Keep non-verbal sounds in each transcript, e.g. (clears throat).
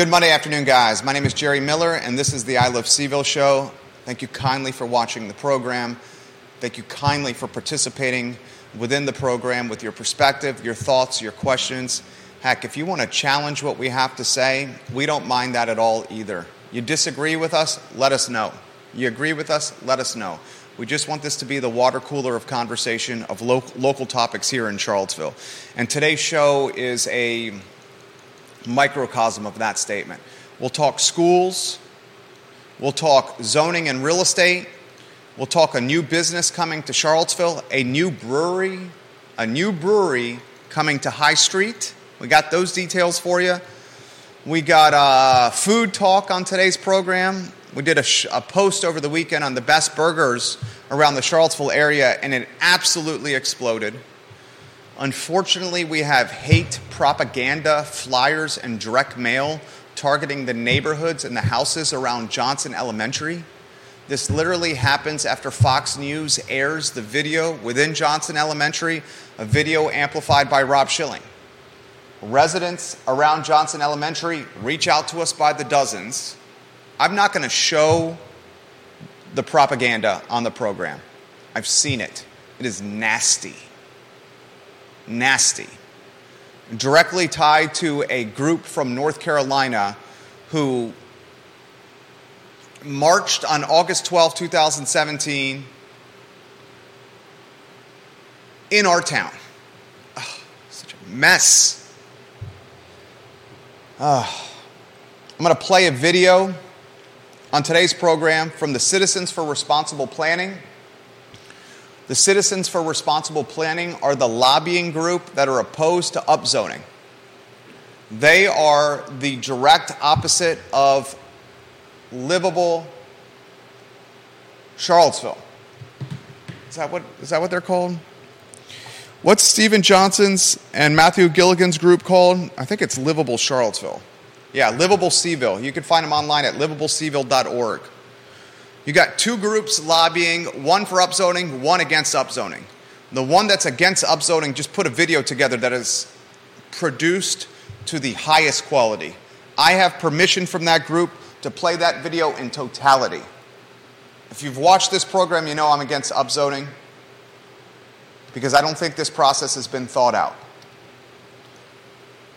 Good Monday afternoon, guys. My name is Jerry Miller, and this is the I Love CVille show. Thank you kindly for watching the program. Thank you kindly for participating within the program with your perspective, your thoughts, your questions. Heck, if you want to challenge what we have to say, we don't mind that at all either. You disagree with us, let us know. You agree with us, let us know. We just want this to be the water cooler of conversation of lo- local topics here in Charlottesville. And today's show is a microcosm of that statement. We'll talk schools, we'll talk zoning and real estate, we'll talk a new business coming to Charlottesville, a new brewery, a new brewery coming to High Street. We got those details for you. We got a food talk on today's program. We did a, sh- a, post over the weekend on the best burgers around the Charlottesville area, and it absolutely exploded. Unfortunately, we have hate propaganda, flyers, and direct mail targeting the neighborhoods and the houses around Johnson Elementary. This literally happens after Fox News airs the video within Johnson Elementary, a video amplified by Rob Schilling. Residents around Johnson Elementary reach out to us by the dozens. I'm not going to show the propaganda on the program. I've seen it. It is nasty nasty. Directly tied to a group from North Carolina who marched on August 12, 2017, in our town. Such a mess. Oh. I'm going to play a video on today's program from the Citizens for Responsible Planning. The Citizens for Responsible Planning are the lobbying group that are opposed to upzoning. They are the direct opposite of livable Charlottesville. Is that what, is that what they're called? What's Steven Johnson's and Matthew Gilligan's group called? I think it's Livable Charlottesville. Yeah, Livable CVille. You can find them online at livablecville.org. You got two groups lobbying, one for upzoning, one against upzoning. The one that's against upzoning just put a video together that is produced to the highest quality. I have permission from that group to play that video in totality. If you've watched this program, you know I'm against upzoning because I don't think this process has been thought out.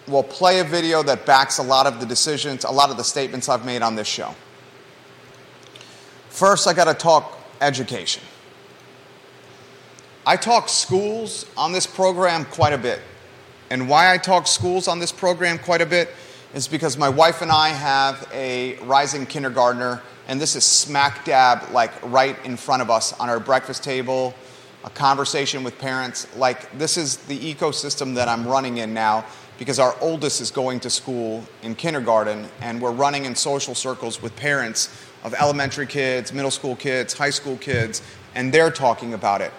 We'll play a video that backs a lot of the decisions, a lot of the statements I've made on this show. First, I got to talk education. I talk schools on this program quite a bit. And why I talk schools on this program quite a bit is because my wife and I have a rising kindergartner, and this is smack dab, like right in front of us on our breakfast table, a conversation with parents. Like, this is the ecosystem that I'm running in now because our oldest is going to school in kindergarten, and we're running in social circles with parents of elementary kids, middle school kids, high school kids, and they're talking about it.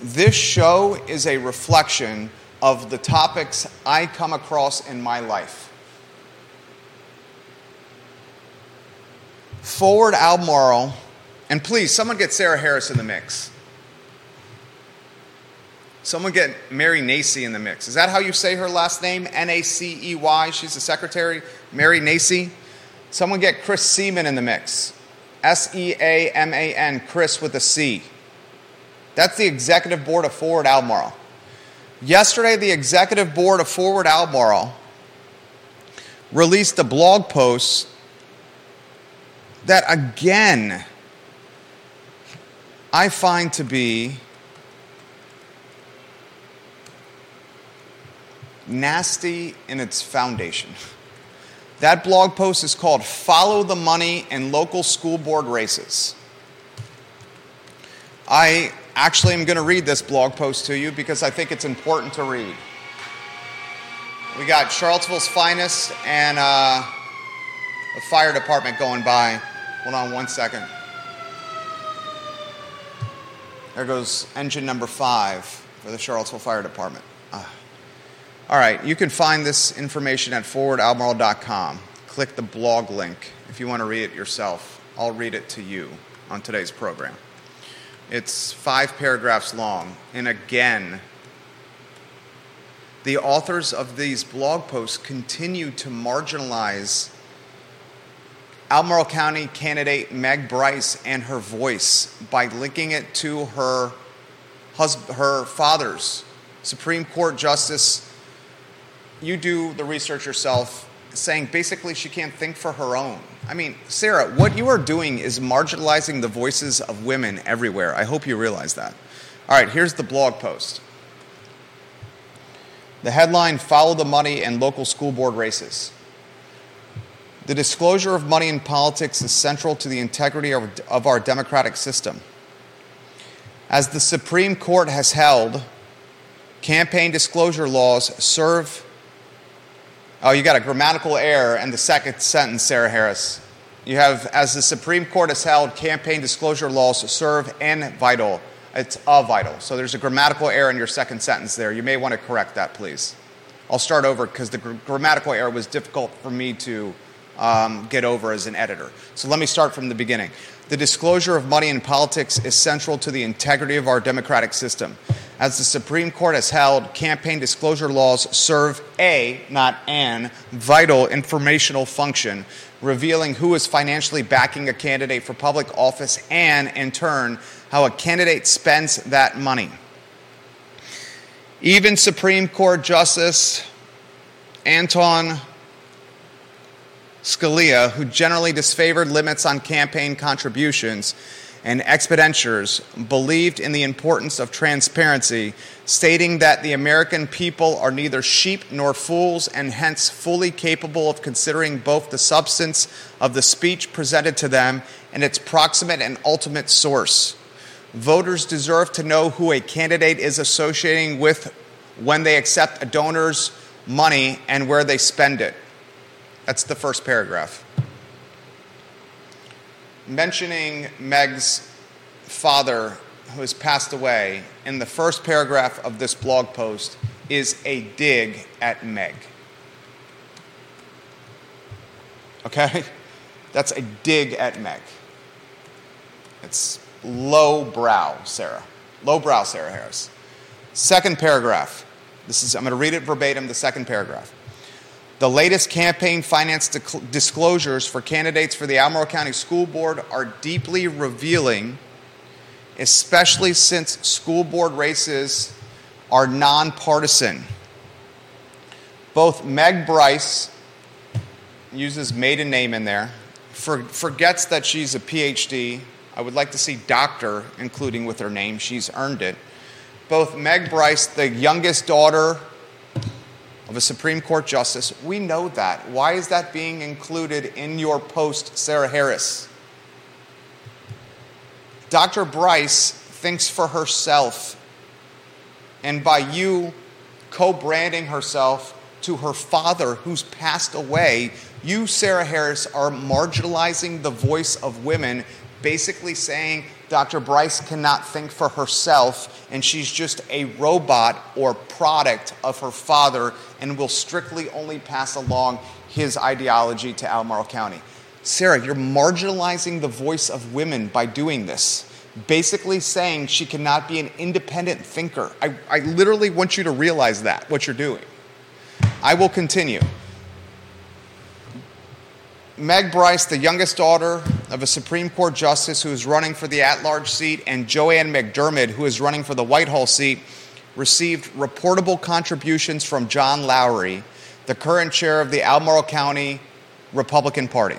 This show is a reflection of the topics I come across in my life. Forward Albemarle, and please, someone get Sarah Harris in the mix. Someone get Mary Nacey in the mix. Is that how you say her last name? N A C E Y. She's the secretary. Mary Nacey. Someone get Chris Seaman in the mix. S E A M A N, Chris with a C. That's the executive board of Forward Albemarle. Yesterday, the executive board of Forward Albemarle released a blog post that, again, I find to be nasty in its foundation. (laughs) That blog post is called Follow the Money in Local School Board Races. I actually am going to read this blog post to you because I think it's important to read. We got Charlottesville's finest and uh, the fire department going by. Hold on one second. There goes engine number five for the Charlottesville Fire Department. Uh. All right, you can find this information at forwardalbemarle.com. Click the blog link if you want to read it yourself. I'll read it to you on today's program. It's five paragraphs long, and again, the authors of these blog posts continue to marginalize Albemarle County candidate Meg Bryce and her voice by linking it to her, husband, her father's Supreme Court Justice. You do the research yourself, saying basically she can't think for her own. I mean, Sarah, what you are doing is marginalizing the voices of women everywhere. I hope you realize that. All right, here's the blog post. The headline Follow the Money and Local School Board Races. The disclosure of money in politics is central to the integrity of, of our democratic system. As the Supreme Court has held, campaign disclosure laws serve. Oh, you got a grammatical error in the second sentence, Sarah Harris. You have, as the Supreme Court has held, campaign disclosure laws serve and vital. It's a vital. So there's a grammatical error in your second sentence there. You may want to correct that, please. I'll start over because the gr- grammatical error was difficult for me to um, get over as an editor. So let me start from the beginning. The disclosure of money in politics is central to the integrity of our democratic system. As the Supreme Court has held, campaign disclosure laws serve a, not an, vital informational function, revealing who is financially backing a candidate for public office and, in turn, how a candidate spends that money. Even Supreme Court Justice Anton Scalia, who generally disfavored limits on campaign contributions and expenditures, believed in the importance of transparency, stating that the American people are neither sheep nor fools and hence fully capable of considering both the substance of the speech presented to them and its proximate and ultimate source. Voters deserve to know who a candidate is associating with when they accept a donor's money and where they spend it. That's the first paragraph. Mentioning Meg's father, who has passed away, in the first paragraph of this blog post is a dig at Meg. Okay? (laughs) That's a dig at Meg. It's low brow, Sarah. Low brow, Sarah Harris. Second paragraph. This is, I'm going to read it verbatim, the second paragraph. The latest campaign finance disclosures for candidates for the Albemarle County School Board are deeply revealing, especially since school board races are nonpartisan. Both Meg Bryce uses maiden name in there, for, forgets that she's a PhD. I would like to see doctor including with her name. She's earned it. Both Meg Bryce, the youngest daughter of a Supreme Court justice. We know that. Why is that being included in your post, Sarah Harris? Dr. Bryce thinks for herself, and by you co branding herself to her father who's passed away, you, Sarah Harris, are marginalizing the voice of women, basically saying Dr. Bryce cannot think for herself, and she's just a robot or product of her father and will strictly only pass along his ideology to Albemarle County. Sarah, you're marginalizing the voice of women by doing this. Basically, saying she cannot be an independent thinker. I, I literally want you to realize that, what you're doing. I will continue. Meg Bryce, the youngest daughter of a Supreme Court justice who is running for the at large seat, and Joann McDermid, who is running for the Whitehall seat, received reportable contributions from John Lowry, the current chair of the Albemarle County Republican Party.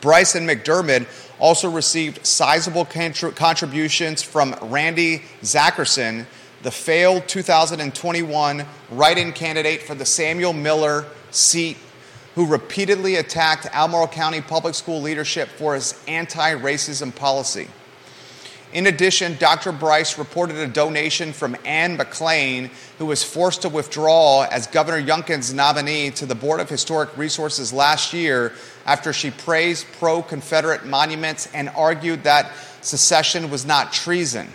Bryce and McDermid also received sizable contributions from Randy Zacherson, the failed 2021 write in candidate for the Samuel Miller seat who repeatedly attacked Albemarle County Public School leadership for his anti racism policy. In addition, Dr. Bryce reported a donation from Ann McLean, who was forced to withdraw as Governor Youngkin's nominee to the Board of Historic Resources last year after she praised pro Confederate monuments and argued that secession was not treason.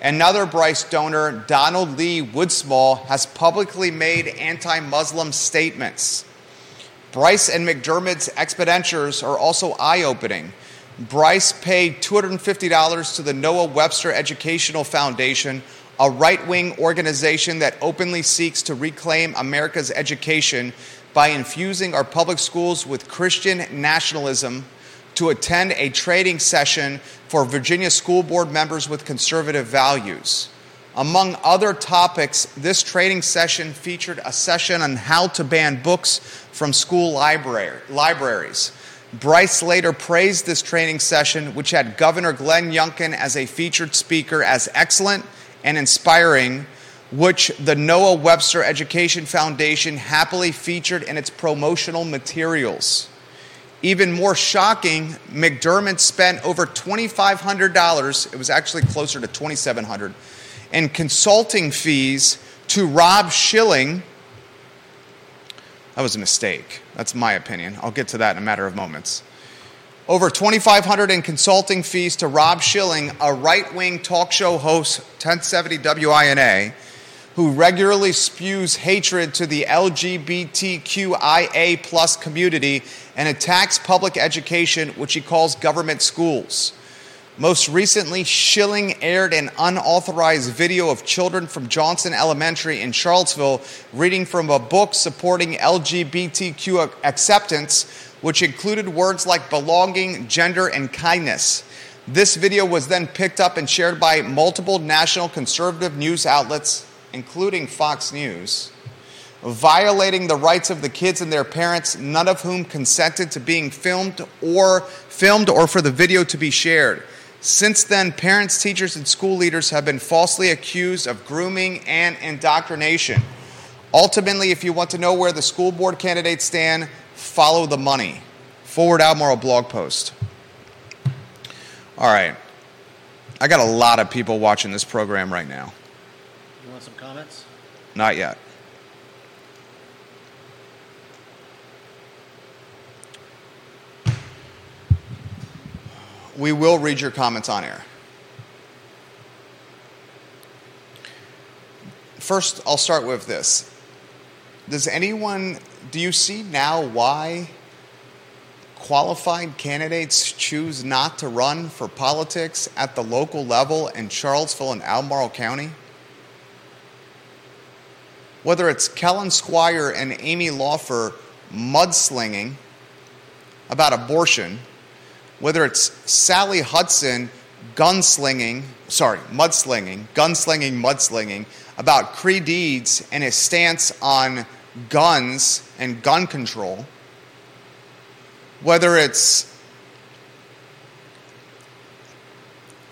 Another Bryce donor, Donald Lee Woodsmall, has publicly made anti Muslim statements. Bryce and McDermid's expenditures are also eye opening. Bryce paid $250 to the Noah Webster Educational Foundation, a right wing organization that openly seeks to reclaim America's education, by infusing our public schools with Christian nationalism to attend a training session for Virginia school board members with conservative values. Among other topics, this training session featured a session on how to ban books from school library, libraries. Bryce later praised this training session, which had Governor Glenn Youngkin as a featured speaker, as excellent and inspiring, which the Noah Webster Education Foundation happily featured in its promotional materials. Even more shocking, McDermid spent over $2,500, it was actually closer to 2,700, in consulting fees to Rob Schilling. That was a mistake. That's my opinion. I'll get to that in a matter of moments. Over 2500 in consulting fees to Rob Schilling, a right-wing talk show host, 1070 WINA, who regularly spews hatred to the LGBTQIA plus community and attacks public education, which he calls government schools. Most recently, Schilling aired an unauthorized video of children from Johnson Elementary in Charlottesville reading from a book supporting LGBTQ acceptance, which included words like belonging, gender, and kindness. This video was then picked up and shared by multiple national conservative news outlets, including Fox News, violating the rights of the kids and their parents, none of whom consented to being filmed or filmed or for the video to be shared. Since then, parents, teachers, and school leaders have been falsely accused of grooming and indoctrination. Ultimately, if you want to know where the school board candidates stand, follow the money. Forward Albemarle blog post. All right. I got a lot of people watching this program right now. You want some comments? Not yet. We will read your comments on air. First, I'll start with this. Does anyone, do you see now why qualified candidates choose not to run for politics at the local level in Charlottesville and Albemarle County? Whether it's Kellen Squire and Amy Laufer mudslinging about abortion, whether it's Sally Hudson gunslinging, sorry, mudslinging, gunslinging, mudslinging about Creed Deeds and his stance on guns and gun control, whether it's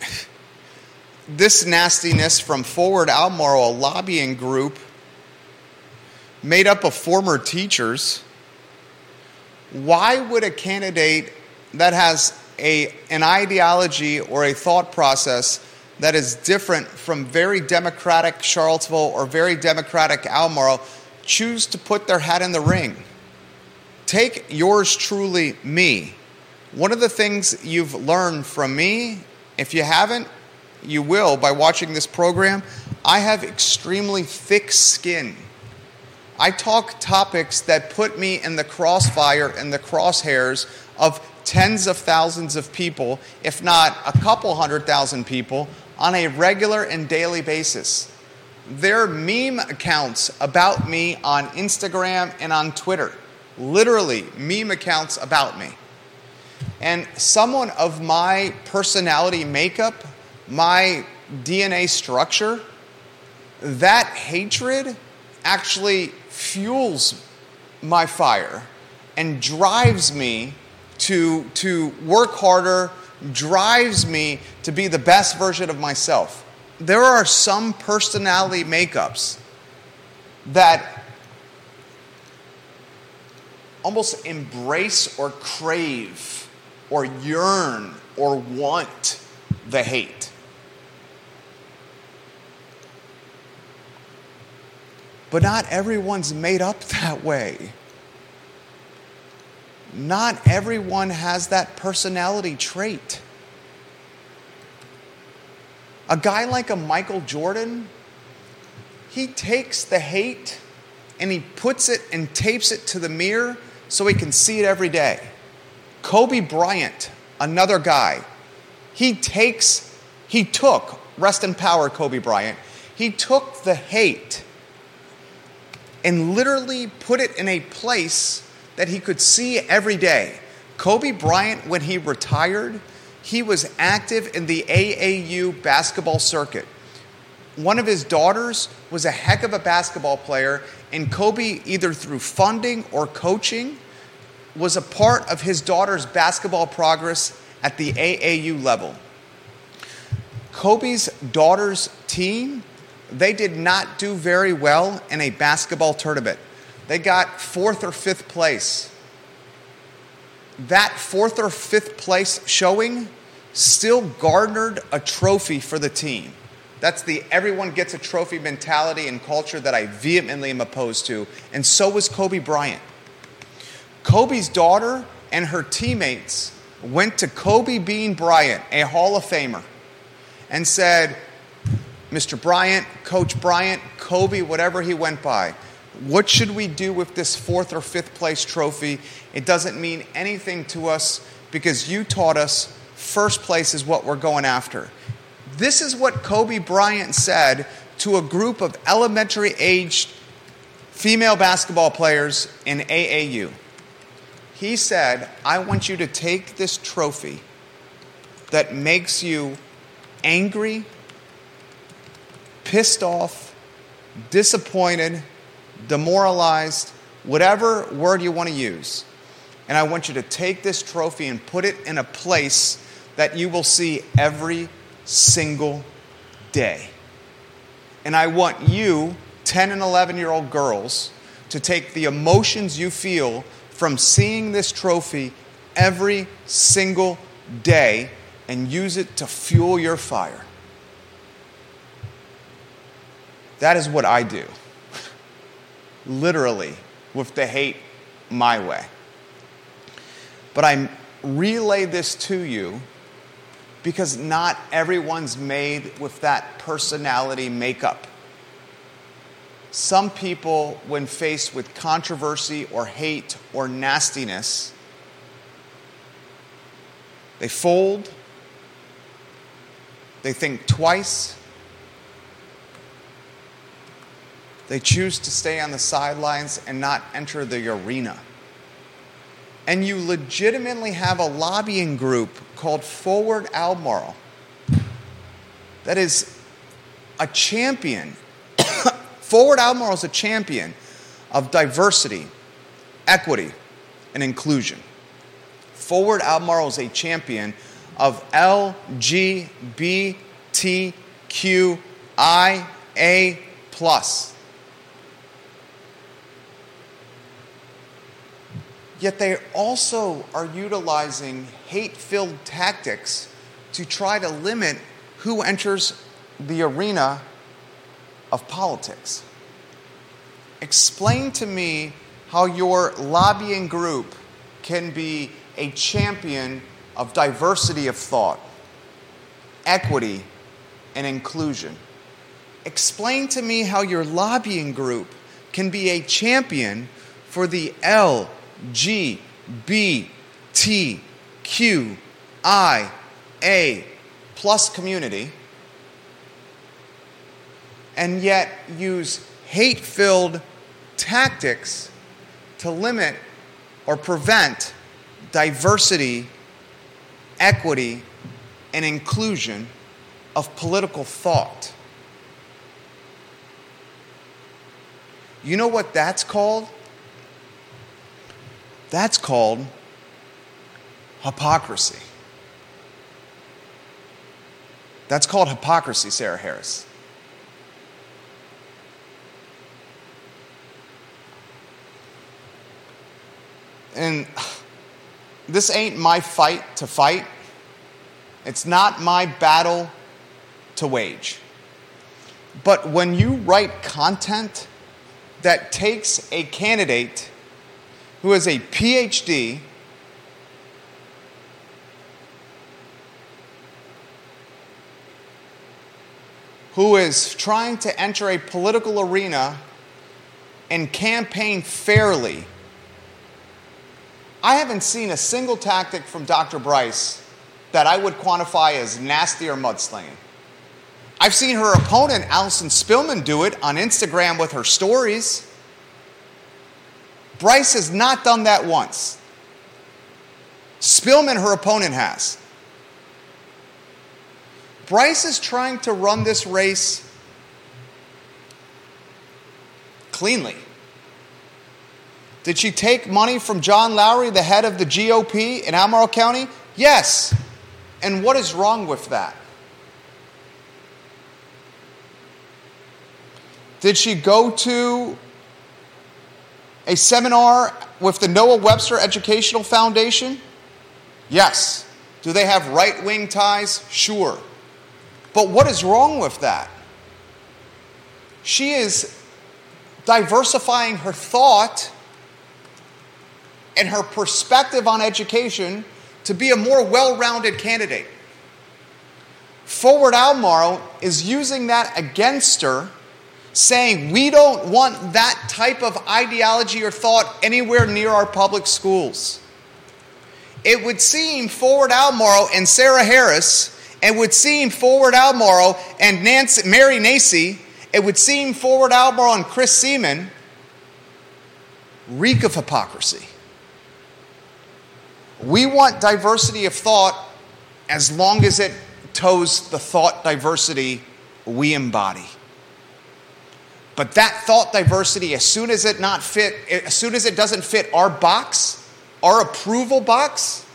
(laughs) this nastiness from Forward Albemarle, a lobbying group made up of former teachers, why would a candidate that has a, an ideology or a thought process that is different from very democratic Charlottesville or very democratic Albemarle choose to put their hat in the ring. Take yours truly, me. One of the things you've learned from me, if you haven't, you will by watching this program. I have extremely thick skin. I talk topics that put me in the crossfire and the crosshairs of tens of thousands of people, if not a couple hundred thousand people, on a regular and daily basis. There are meme accounts about me on Instagram and on Twitter. Literally, meme accounts about me. And someone of my personality makeup, my DNA structure, that hatred actually fuels my fire and drives me to, to work harder, drives me to be the best version of myself. There are some personality makeups that almost embrace or crave or yearn or want the hate. But not everyone's made up that way not everyone has that personality trait. A guy like a Michael Jordan, he takes the hate and he puts it and tapes it to the mirror so he can see it every day. Kobe Bryant, another guy, he takes, he took, rest in power, Kobe Bryant, he took the hate and literally put it in a place that he could see every day. Kobe Bryant, when he retired, he was active in the AAU basketball circuit. One of his daughters was a heck of a basketball player, and Kobe, either through funding or coaching, was a part of his daughter's basketball progress at the AAU level. Kobe's daughter's team, they did not do very well in a basketball tournament. They got fourth or fifth place. That fourth or fifth place showing still garnered a trophy for the team. That's the everyone gets a trophy mentality and culture that I vehemently am opposed to. And so was Kobe Bryant. Kobe's daughter and her teammates went to Kobe Bean Bryant, a Hall of Famer, and said, Mr. Bryant, Coach Bryant, Kobe, whatever he went by, what should we do with this fourth or fifth place trophy? It doesn't mean anything to us because you taught us first place is what we're going after. This is what Kobe Bryant said to a group of elementary aged female basketball players in AAU. He said, I want you to take this trophy that makes you angry, pissed off, disappointed, demoralized, whatever word you want to use. And I want you to take this trophy and put it in a place that you will see every single day. And I want you, 10 and 11 year old girls, to take the emotions you feel from seeing this trophy every single day and use it to fuel your fire. That is what I do. Literally, with the hate my way. But I relay this to you because not everyone's made with that personality makeup. Some people, when faced with controversy or hate or nastiness, they fold, they think twice, they choose to stay on the sidelines and not enter the arena. And you legitimately have a lobbying group called Forward Albemarle that is a champion (coughs) Forward Albemarle is a champion of diversity, equity, and inclusion. Forward Albemarle is a champion of LGBTQIA plus. Yet they also are utilizing hate filled tactics to try to limit who enters the arena of politics. Explain to me how your lobbying group can be a champion of diversity of thought, equity, and inclusion. Explain to me how your lobbying group can be a champion for the LGBTQIA plus community and yet use hate filled tactics to limit or prevent diversity, equity, and inclusion of political thought. You know what that's called? That's called hypocrisy. That's called hypocrisy, Sarah Harris. And this ain't my fight to fight. It's not my battle to wage. But when you write content that takes a candidate who has a PhD who is trying to enter a political arena and campaign fairly I haven't seen a single tactic from Dr. Bryce that I would quantify as nasty or mudslinging. I've seen her opponent, Allison Spillman, do it on Instagram with her stories. Bryce has not done that once. Spillman, her opponent, has. Bryce is trying to run this race cleanly. Did she take money from John Lowry, the head of the GOP in Albemarle County? Yes. And what is wrong with that? Did she go to a seminar with the Noah Webster Educational Foundation? Yes. Do they have right wing ties? Sure. But what is wrong with that? She is diversifying her thought and her perspective on education to be a more well rounded candidate. Forward Albemarle is using that against her, saying we don't want that type of ideology or thought anywhere near our public schools. It would seem Forward Albemarle and Sarah Harris, it would seem Forward Albemarle and Nancy, Mary Nacey, it would seem Forward Albemarle and Chris Seaman reek of hypocrisy. We want diversity of thought as long as it toes the thought diversity we embody. But that thought diversity, as soon as it not fit, as soon as it doesn't fit our box, our approval box,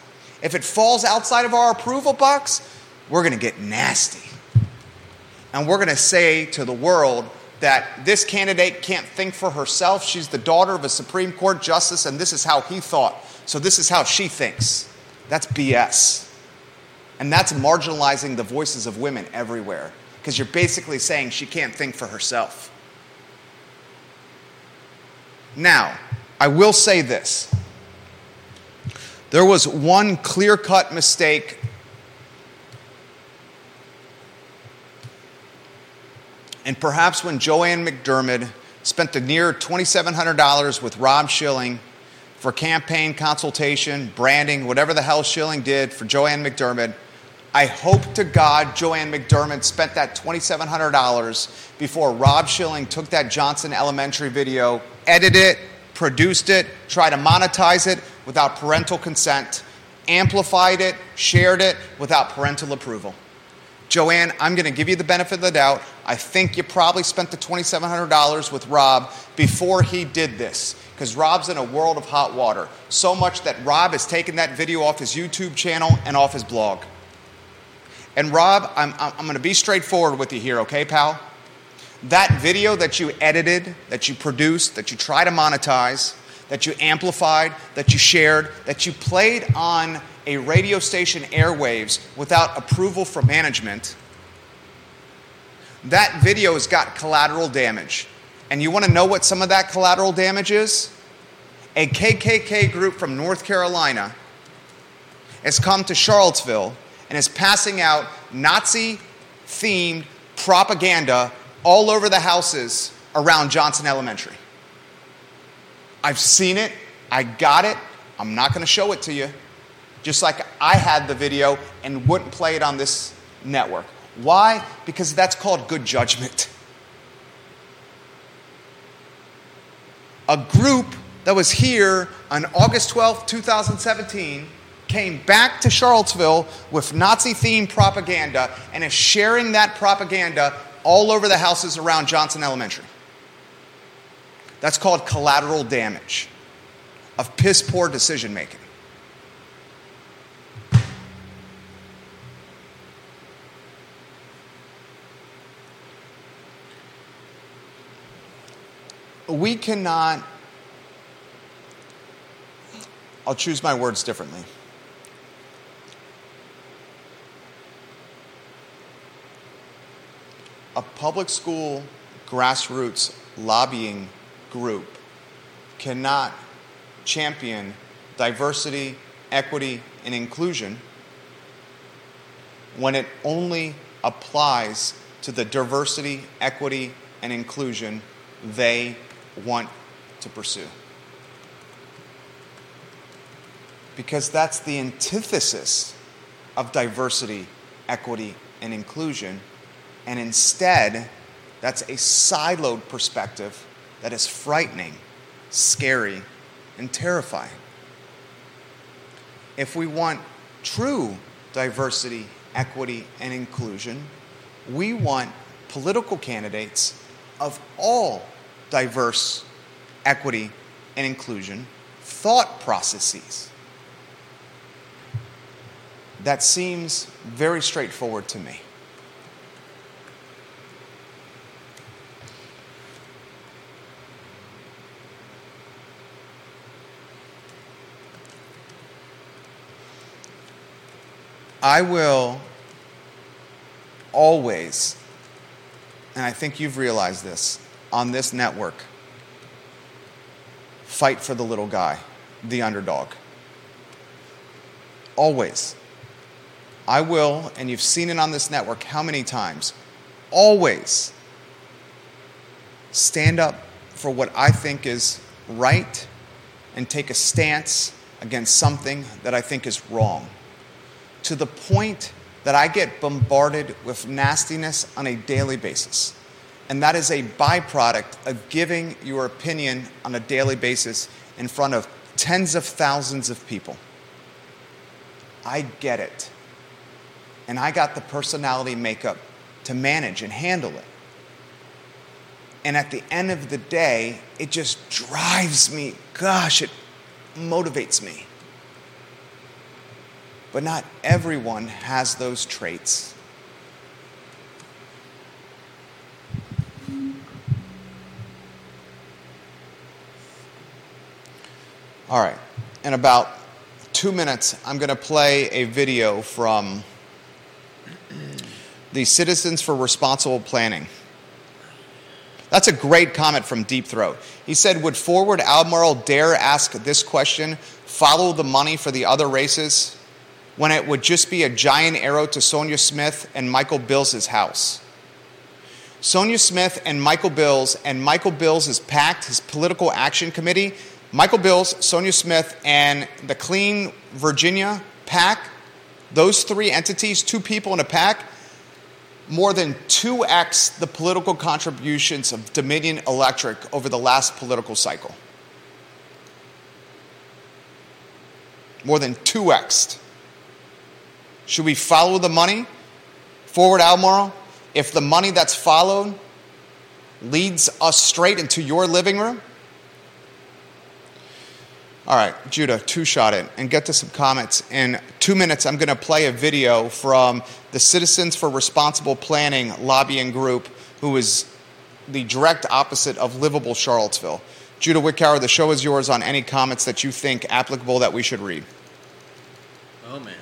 if it falls outside of our approval box, we're going to get nasty. And we're going to say to the world that this candidate can't think for herself. She's the daughter of a Supreme Court justice, and this is how he thought. So this is how she thinks. That's BS. And that's marginalizing the voices of women everywhere because you're basically saying she can't think for herself. Now, I will say this. There was one clear cut mistake and perhaps when Joann McDermid spent the near $2,700 with Rob Schilling for campaign consultation, branding, whatever the hell Schilling did for Joann McDermid. I hope to God Joann McDermid spent that $2,700 before Rob Schilling took that Johnson Elementary video, edited it, produced it, tried to monetize it without parental consent, amplified it, shared it without parental approval. Joann, I'm going to give you the benefit of the doubt. I think you probably spent the $2,700 with Rob before he did this because Rob's in a world of hot water. So much that Rob has taken that video off his YouTube channel and off his blog. And Rob, I'm, I'm going to be straightforward with you here, okay, pal? That video that you edited, that you produced, that you try to monetize, that you amplified, that you shared, that you played on a radio station airwaves without approval from management, that video has got collateral damage. And you want to know what some of that collateral damage is? A KKK group from North Carolina has come to Charlottesville and is passing out Nazi themed propaganda all over the houses around Johnson Elementary. I've seen it, I got it, I'm not going to show it to you. Just like I had the video and wouldn't play it on this network. Why? Because that's called good judgment. a group that was here on August 12, 2017, came back to Charlottesville with Nazi themed propaganda and is sharing that propaganda all over the houses around Johnson Elementary. That's called collateral damage of piss poor decision making. we cannot, I'll choose my words differently. A public school grassroots lobbying group cannot champion diversity, equity, and inclusion when it only applies to the diversity, equity, and inclusion they want to pursue. Because that's the antithesis of diversity, equity, and inclusion. And instead, that's a siloed perspective that is frightening, scary, and terrifying. If we want true diversity, equity, and inclusion, we want political candidates of all diverse equity and inclusion thought processes. That seems very straightforward to me. I will always, and I think you've realized this, on this network, fight for the little guy, the underdog. Always. I will, and you've seen it on this network how many times, always stand up for what I think is right and take a stance against something that I think is wrong to the point that I get bombarded with nastiness on a daily basis. And that is a byproduct of giving your opinion on a daily basis in front of tens of thousands of people. I get it. And I got the personality makeup to manage and handle it. And at the end of the day, it just drives me, gosh, it motivates me but not everyone has those traits. All right, in about two minutes, I'm going to play a video from the Citizens for Responsible Planning. That's a great comment from Deep Throat. He said, Would Forward Albemarle dare ask this question? Follow the money for the other races? When it would just be a giant arrow to Sonjia Smith and Michael Bills' house. Sonjia Smith and Michael Bills, and Michael Bills' PAC, his political action committee, Michael Bills, Sonjia Smith, and the Clean Virginia PAC, those three entities, two people in a PAC, more than 2x the political contributions of Dominion Electric over the last political cycle. More than 2x. Should we follow the money? Forward Albemarle? If the money that's followed leads us straight into your living room? All right, Judah, two shot it and get to some comments. In two minutes, I'm going to play a video from the Citizens for Responsible Planning lobbying group, who is the direct opposite of livable Charlottesville. Judah Wickower, the show is yours on any comments that you think applicable that we should read. Oh, man.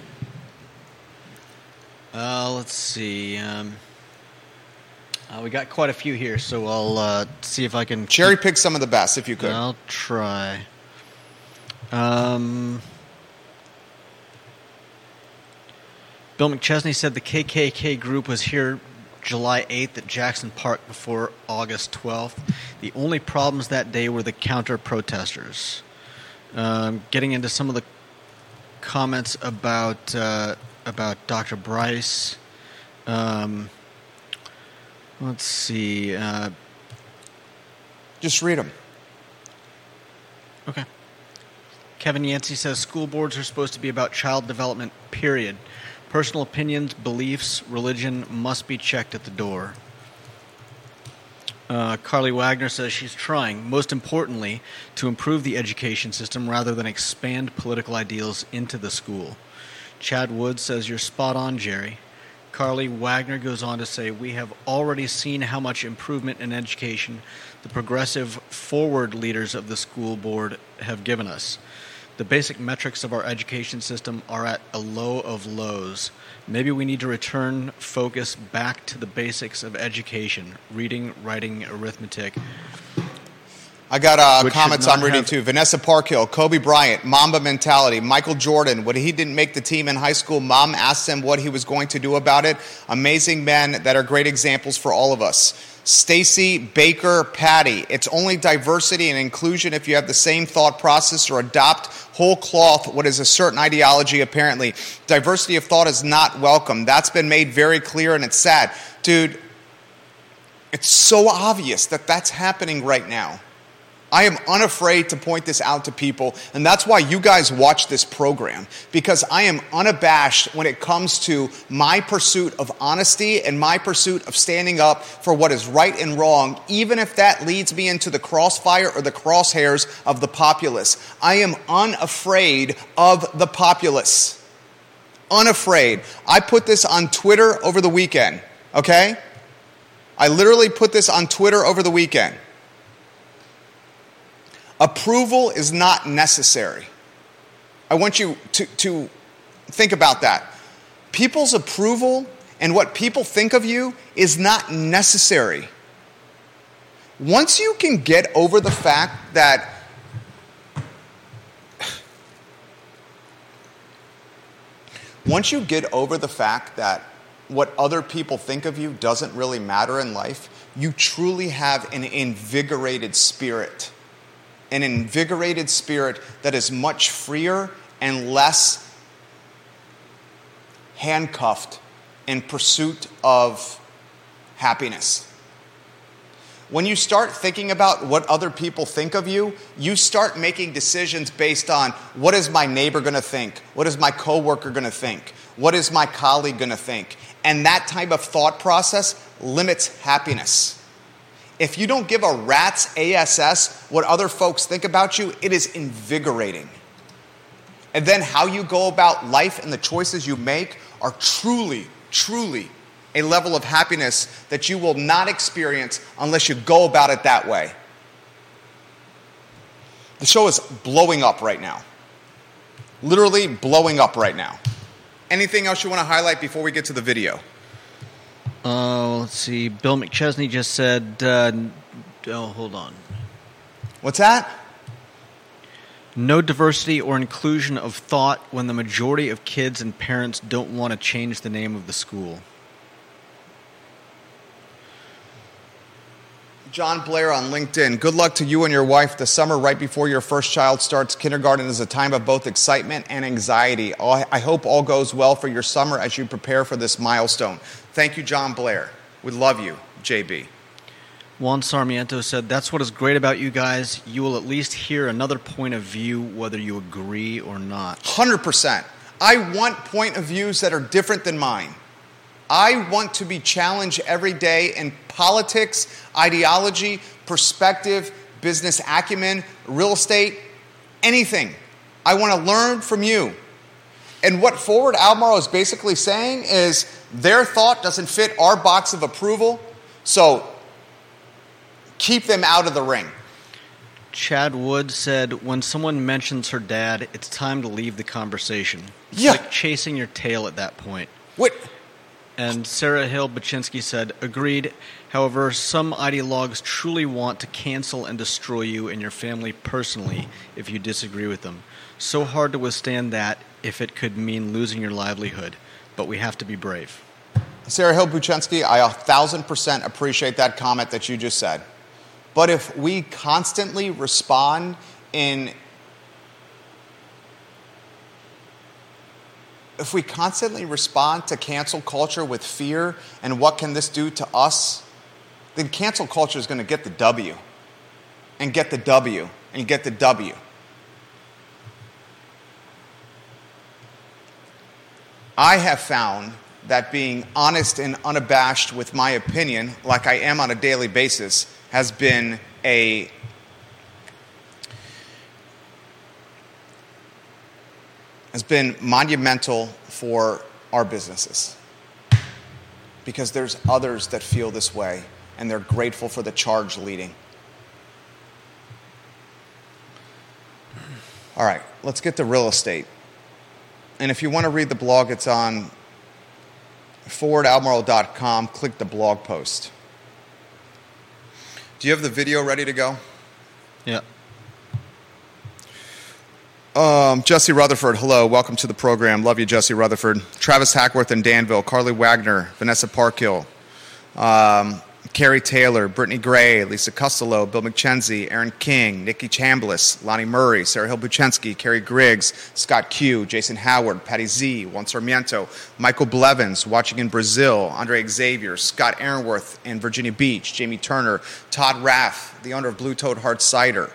Uh, let's see. Um, uh, we got quite a few here, so I'll uh, see if I can cherry pick some of the best if you could. I'll try. Um, Bill McChesney said the KKK group was here July 8th at Jackson Park before August 12th. The only problems that day were the counter protesters. Um, getting into some of the comments about uh, about Dr. Bryce. Um, let's see. Uh, Just read them. Okay. Kevin Yancey says school boards are supposed to be about child development, period. Personal opinions, beliefs, religion must be checked at the door. Uh, Carly Wagner says she's trying, most importantly, to improve the education system rather than expand political ideals into the school. Chad Wood says, You're spot on, Jerry. Carly Wagner goes on to say, We have already seen how much improvement in education the progressive forward leaders of the school board have given us. The basic metrics of our education system are at a low of lows. Maybe we need to return focus back to the basics of education reading, writing, arithmetic, I got uh, comments I'm reading too. Vanessa Parkhill, Kobe Bryant, Mamba mentality. Michael Jordan, when he didn't make the team in high school, mom asked him what he was going to do about it. Amazing men that are great examples for all of us. Stacy, Baker, Patty. It's only diversity and inclusion if you have the same thought process or adopt whole cloth what is a certain ideology, apparently. Diversity of thought is not welcome. That's been made very clear and it's sad. Dude, it's so obvious that that's happening right now I am unafraid to point this out to people, and that's why you guys watch this program, because I am unabashed when it comes to my pursuit of honesty and my pursuit of standing up for what is right and wrong, even if that leads me into the crossfire or the crosshairs of the populace. I am unafraid of the populace. Unafraid. I put this on Twitter over the weekend, okay? I literally put this on Twitter over the weekend. Approval is not necessary. I want you to, to think about that. People's approval and what people think of you is not necessary. Once you can get over the fact that once you get over the fact that what other people think of you doesn't really matter in life, you truly have an invigorated spirit. An invigorated spirit that is much freer and less handcuffed in pursuit of happiness. When you start thinking about what other people think of you, you start making decisions based on what is my neighbor going to think? What is my coworker going to think? What is my colleague going to think? And that type of thought process limits happiness. If you don't give a rat's ass what other folks think about you, it is invigorating. And then how you go about life and the choices you make are truly, truly a level of happiness that you will not experience unless you go about it that way. The show is blowing up right now. Literally blowing up right now. Anything else you want to highlight before we get to the video? Uh, let's see. Bill McChesney just said, uh, oh, hold on. What's that? No diversity or inclusion of thought when the majority of kids and parents don't want to change the name of the school. John Blair on LinkedIn. Good luck to you and your wife. The summer right before your first child starts kindergarten is a time of both excitement and anxiety. I hope all goes well for your summer as you prepare for this milestone. Thank you, John Blair. We love you, JB. Juan Sarmiento said, That's what is great about you guys. You will at least hear another point of view, whether you agree or not. 100%. I want point of views that are different than mine. I want to be challenged every day in politics, ideology, perspective, business acumen, real estate, anything. I want to learn from you. And what Forward Albemarle is basically saying is their thought doesn't fit our box of approval, so keep them out of the ring. Chad Wood said, when someone mentions her dad, it's time to leave the conversation. It's yeah. like chasing your tail at that point. What? And Sarah Hill Baczynski said, agreed. However, some ideologues truly want to cancel and destroy you and your family personally if you disagree with them. So hard to withstand that if it could mean losing your livelihood. But we have to be brave. Sarah Hill Buchensky, I a thousand percent appreciate that comment that you just said. But if we constantly respond in if we constantly respond to cancel culture with fear and what can this do to us, then cancel culture is going to get the W and get the W and get the W. I have found that being honest and unabashed with my opinion, like I am on a daily basis, has been a has been monumental for our businesses because there's others that feel this way and they're grateful for the charge leading. All right, let's get to real estate. And if you want to read the blog, it's on forwardalbemarle.com. Click the blog post. Do you have the video ready to go? Yeah. Um, Jesse Rutherford, hello, welcome to the program. Love you, Jesse Rutherford. Travis Hackworth in Danville, Carly Wagner, Vanessa Parkhill, um, Carrie Taylor, Brittany Gray, Lisa Costello, Bill McKenzie, Aaron King, Nikki Chambliss, Lonnie Murray, Sarah Hill Buchensky, Carrie Griggs, Scott Q, Jason Howard, Patty Z, Juan Sarmiento, Michael Blevins, watching in Brazil, Andre Xavier, Scott Aaronworth in Virginia Beach, Jamie Turner, Todd Raff, the owner of Blue Toad Hard Cider.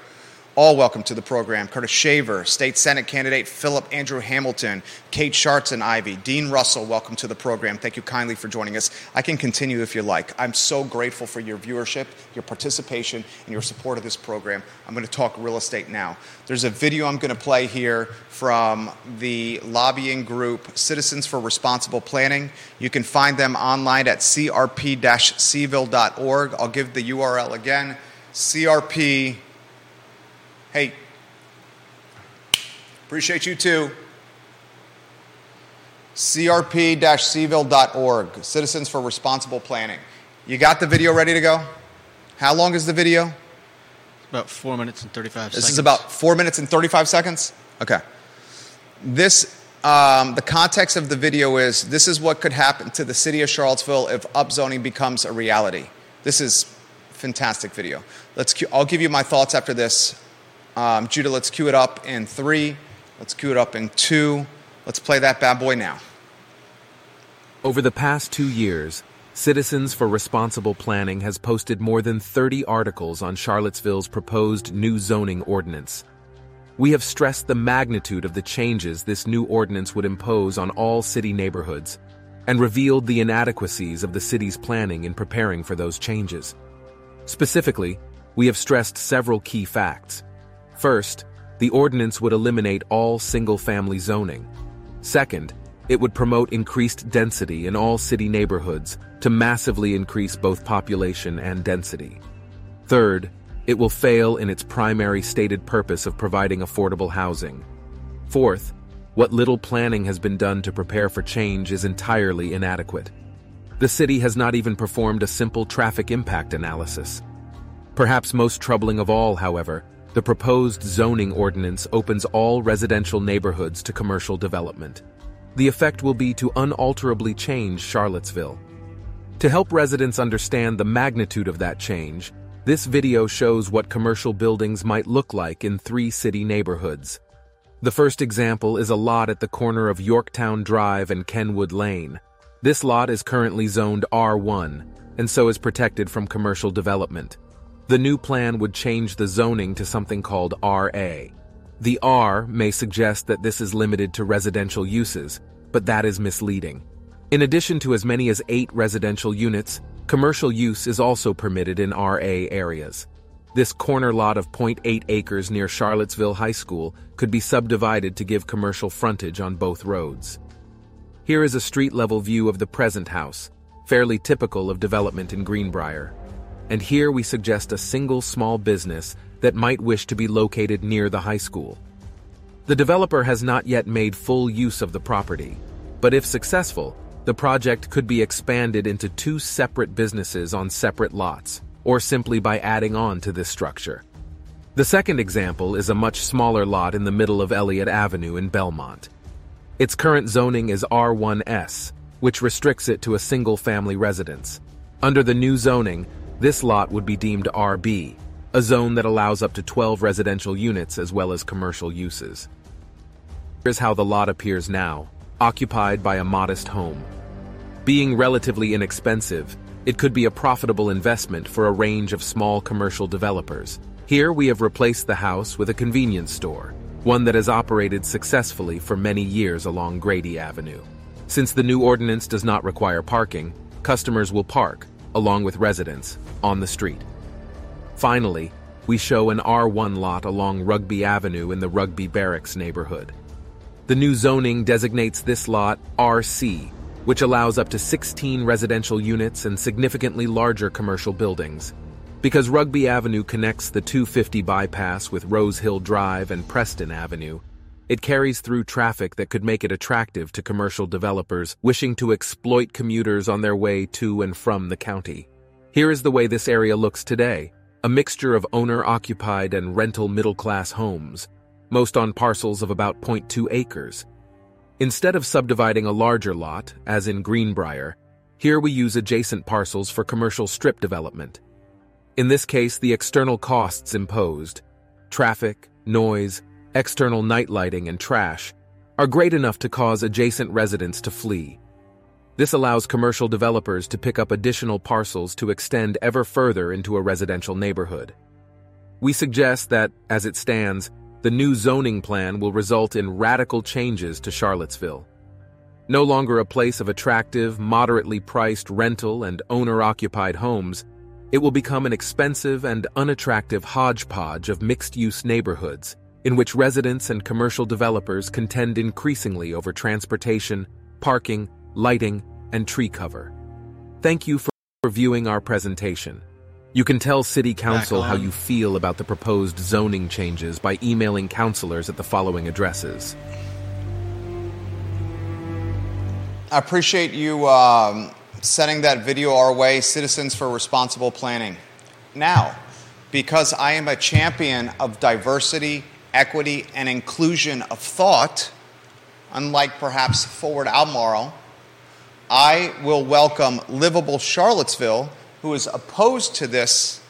All welcome to the program. Curtis Shaver, State Senate candidate Philip Andrew Hamilton, Kate Schartz and Ivy, Dean Russell, welcome to the program. Thank you kindly for joining us. I can continue if you like. I'm so grateful for your viewership, your participation, and your support of this program. I'm going to talk real estate now. There's a video I'm going to play here from the lobbying group Citizens for Responsible Planning. You can find them online at crp-cville.org. I'll give the URL again, crp Hey, appreciate you too. crp-cville.org, Citizens for Responsible Planning. You got the video ready to go? How long is the video? About four minutes and 35 this seconds. This is about four minutes and 35 seconds? Okay. This, um, the context of the video is this is what could happen to the city of Charlottesville if upzoning becomes a reality. This is fantastic video. Let's, I'll give you my thoughts after this. Um, Judah, let's cue it up in three. Let's cue it up in two. Let's play that bad boy now. Over the past two years, Citizens for Responsible Planning has posted more than 30 articles on Charlottesville's proposed new zoning ordinance. We have stressed the magnitude of the changes this new ordinance would impose on all city neighborhoods and revealed the inadequacies of the city's planning in preparing for those changes. Specifically, we have stressed several key facts. First, the ordinance would eliminate all single-family zoning. Second, it would promote increased density in all city neighborhoods to massively increase both population and density. Third, it will fail in its primary stated purpose of providing affordable housing. Fourth, what little planning has been done to prepare for change is entirely inadequate. The city has not even performed a simple traffic impact analysis. Perhaps most troubling of all, however, the proposed zoning ordinance opens all residential neighborhoods to commercial development. The effect will be to unalterably change Charlottesville. To help residents understand the magnitude of that change, this video shows what commercial buildings might look like in three city neighborhoods. The first example is a lot at the corner of Yorktown Drive and Kenwood Lane. This lot is currently zoned R1, and so is protected from commercial development. The new plan would change the zoning to something called RA. The R may suggest that this is limited to residential uses, but that is misleading. In addition to as many as eight residential units, commercial use is also permitted in RA areas. This corner lot of 0.8 acres near Charlottesville High School could be subdivided to give commercial frontage on both roads. Here is a street level view of the present house, fairly typical of development in Greenbrier and here we suggest a single small business that might wish to be located near the high school. The developer has not yet made full use of the property, but if successful, the project could be expanded into two separate businesses on separate lots, or simply by adding on to this structure. The second example is a much smaller lot in the middle of Elliott Avenue in Belmont. Its current zoning is R1S, which restricts it to a single family residence. Under the new zoning, this lot would be deemed RB, a zone that allows up to 12 residential units as well as commercial uses. Here's how the lot appears now, occupied by a modest home. Being relatively inexpensive, it could be a profitable investment for a range of small commercial developers. Here we have replaced the house with a convenience store, one that has operated successfully for many years along Grady Avenue. Since the new ordinance does not require parking, customers will park, along with residents, on the street. Finally, we show an R1 lot along Rugby Avenue in the Rugby Barracks neighborhood. The new zoning designates this lot RC, which allows up to 16 residential units and significantly larger commercial buildings. Because Rugby Avenue connects the 250 bypass with Rose Hill Drive and Preston Avenue, it carries through traffic that could make it attractive to commercial developers wishing to exploit commuters on their way to and from the county. Here is the way this area looks today a mixture of owner occupied and rental middle class homes, most on parcels of about 0.2 acres. Instead of subdividing a larger lot, as in Greenbrier, here we use adjacent parcels for commercial strip development. In this case, the external costs imposed traffic, noise, external night lighting, and trash are great enough to cause adjacent residents to flee. This allows commercial developers to pick up additional parcels to extend ever further into a residential neighborhood. We suggest that, as it stands, the new zoning plan will result in radical changes to Charlottesville. No longer a place of attractive, moderately priced rental and owner occupied homes, it will become an expensive and unattractive hodgepodge of mixed use neighborhoods in which residents and commercial developers contend increasingly over transportation, parking, lighting, and tree cover. Thank you for viewing our presentation. You can tell City Council how you feel about the proposed zoning changes by emailing councilors at the following addresses. I appreciate you um, sending that video our way, Citizens for Responsible Planning. Now, because I am a champion of diversity, equity, and inclusion of thought, unlike perhaps Forward Albemarle, I will welcome Livable Charlottesville who is opposed to this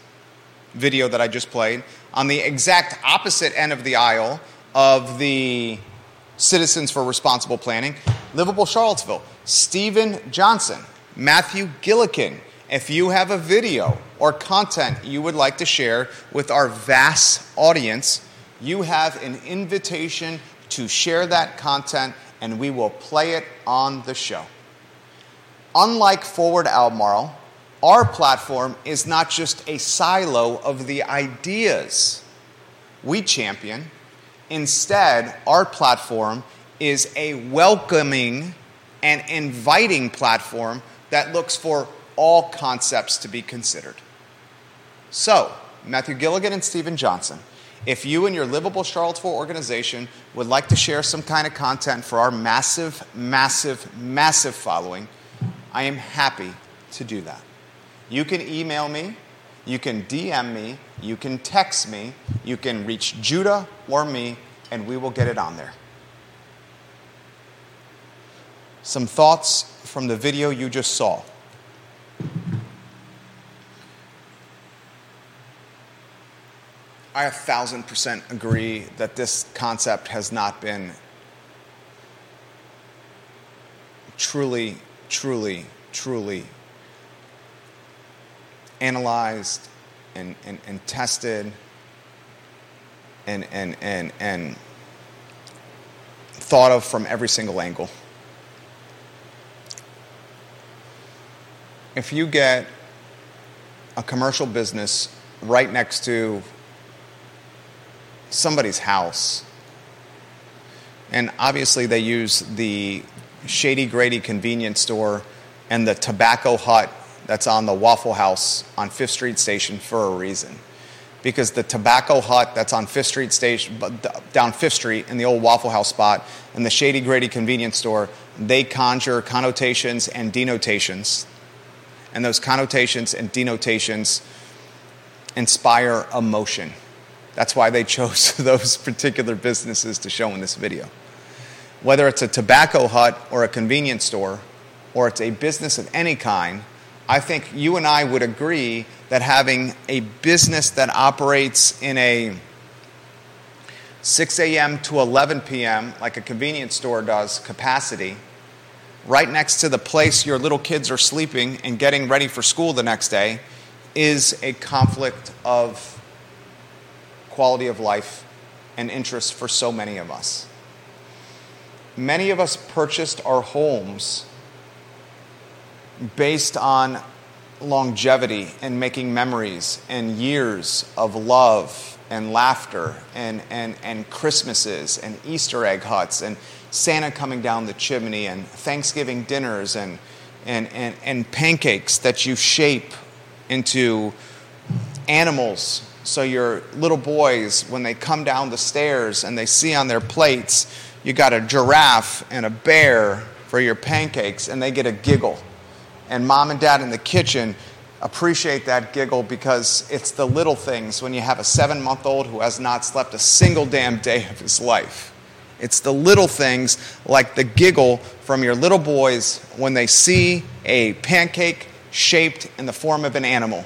video that I just played on the exact opposite end of the aisle of the Citizens for Responsible Planning, Livable Charlottesville, Stephen Johnson, Matthew Gillikin. If you have a video or content you would like to share with our vast audience, you have an invitation to share that content and we will play it on the show. Unlike Forward Albemarle, our platform is not just a silo of the ideas we champion. Instead, our platform is a welcoming and inviting platform that looks for all concepts to be considered. So, Matthew Gillikin and Stephen Johnson, if you and your Livable Charlottesville organization would like to share some kind of content for our massive, massive, massive following, I am happy to do that. You can email me, you can DM me, you can text me, you can reach Judah or me, and we will get it on there. Some thoughts from the video you just saw. I a thousand percent agree that this concept has not been truly, truly, truly analyzed and, and, and tested and, and, and, and thought of from every single angle. If you get a commercial business right next to somebody's house, and obviously they use the Shady Grady convenience store and the tobacco hut that's on the Waffle House on Fifth Street Station for a reason. Because the tobacco hut that's on Fifth Street Station, down Fifth Street in the old Waffle House spot, and the Shady Grady convenience store, they conjure connotations and denotations. And those connotations and denotations inspire emotion. That's why they (laughs) chose those particular businesses to show in this video. Whether it's a tobacco hut or a convenience store, or it's a business of any kind, I think you and I would agree that having a business that operates in a 6 a.m. to 11 p.m., like a convenience store does, capacity, right next to the place your little kids are sleeping and getting ready for school the next day, is a conflict of quality of life and interest for so many of us. Many of us purchased our homes based on longevity and making memories and years of love and laughter and, and, and Christmases and Easter egg huts and Santa coming down the chimney and Thanksgiving dinners and, and, and, and pancakes that you shape into animals. So your little boys, when they come down the stairs and they see on their plates, you got a giraffe and a bear for your pancakes, and they get a giggle and mom and dad in the kitchen appreciate that giggle because it's the little things when you have a seven month old who has not slept a single damn day of his life. It's the little things like the giggle from your little boys when they see a pancake shaped in the form of an animal.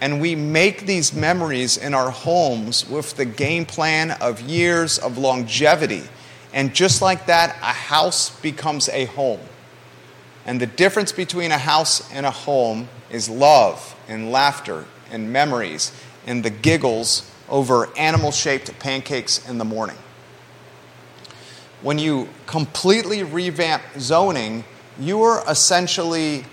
And we make these memories in our homes with the game plan of years of longevity. And just like that, a house becomes a home. And the difference between a house and a home is love and laughter and memories and the giggles over animal shaped pancakes in the morning. When you completely revamp zoning, you are essentially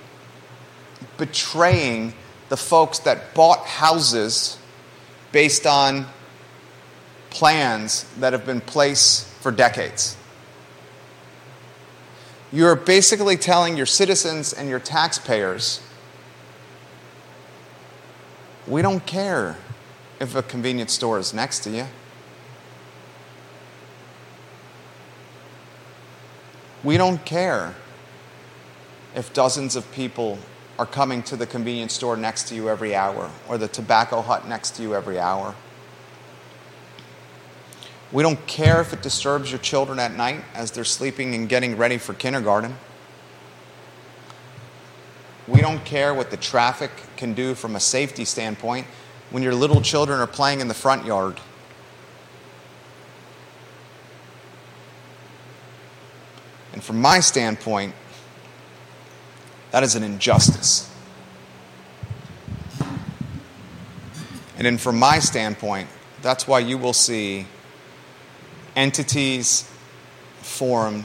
betraying the folks that bought houses based on plans that have been placed for decades. You're basically telling your citizens and your taxpayers we don't care if a convenience store is next to you. We don't care if dozens of people are coming to the convenience store next to you every hour or the tobacco hut next to you every hour. We don't care if it disturbs your children at night as they're sleeping and getting ready for kindergarten. We don't care what the traffic can do from a safety standpoint when your little children are playing in the front yard. And from my standpoint, that is an injustice. And then, from my standpoint, that's why you will see entities form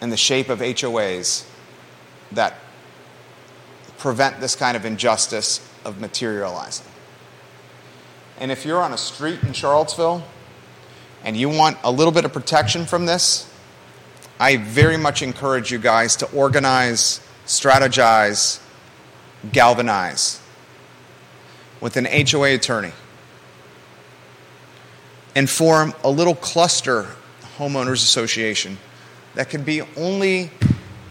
in the shape of HOAs that prevent this kind of injustice of materializing. And if you're on a street in Charlottesville and you want a little bit of protection from this, I very much encourage you guys to organize, strategize, galvanize with an HOA attorney and form a little cluster homeowners association that could be only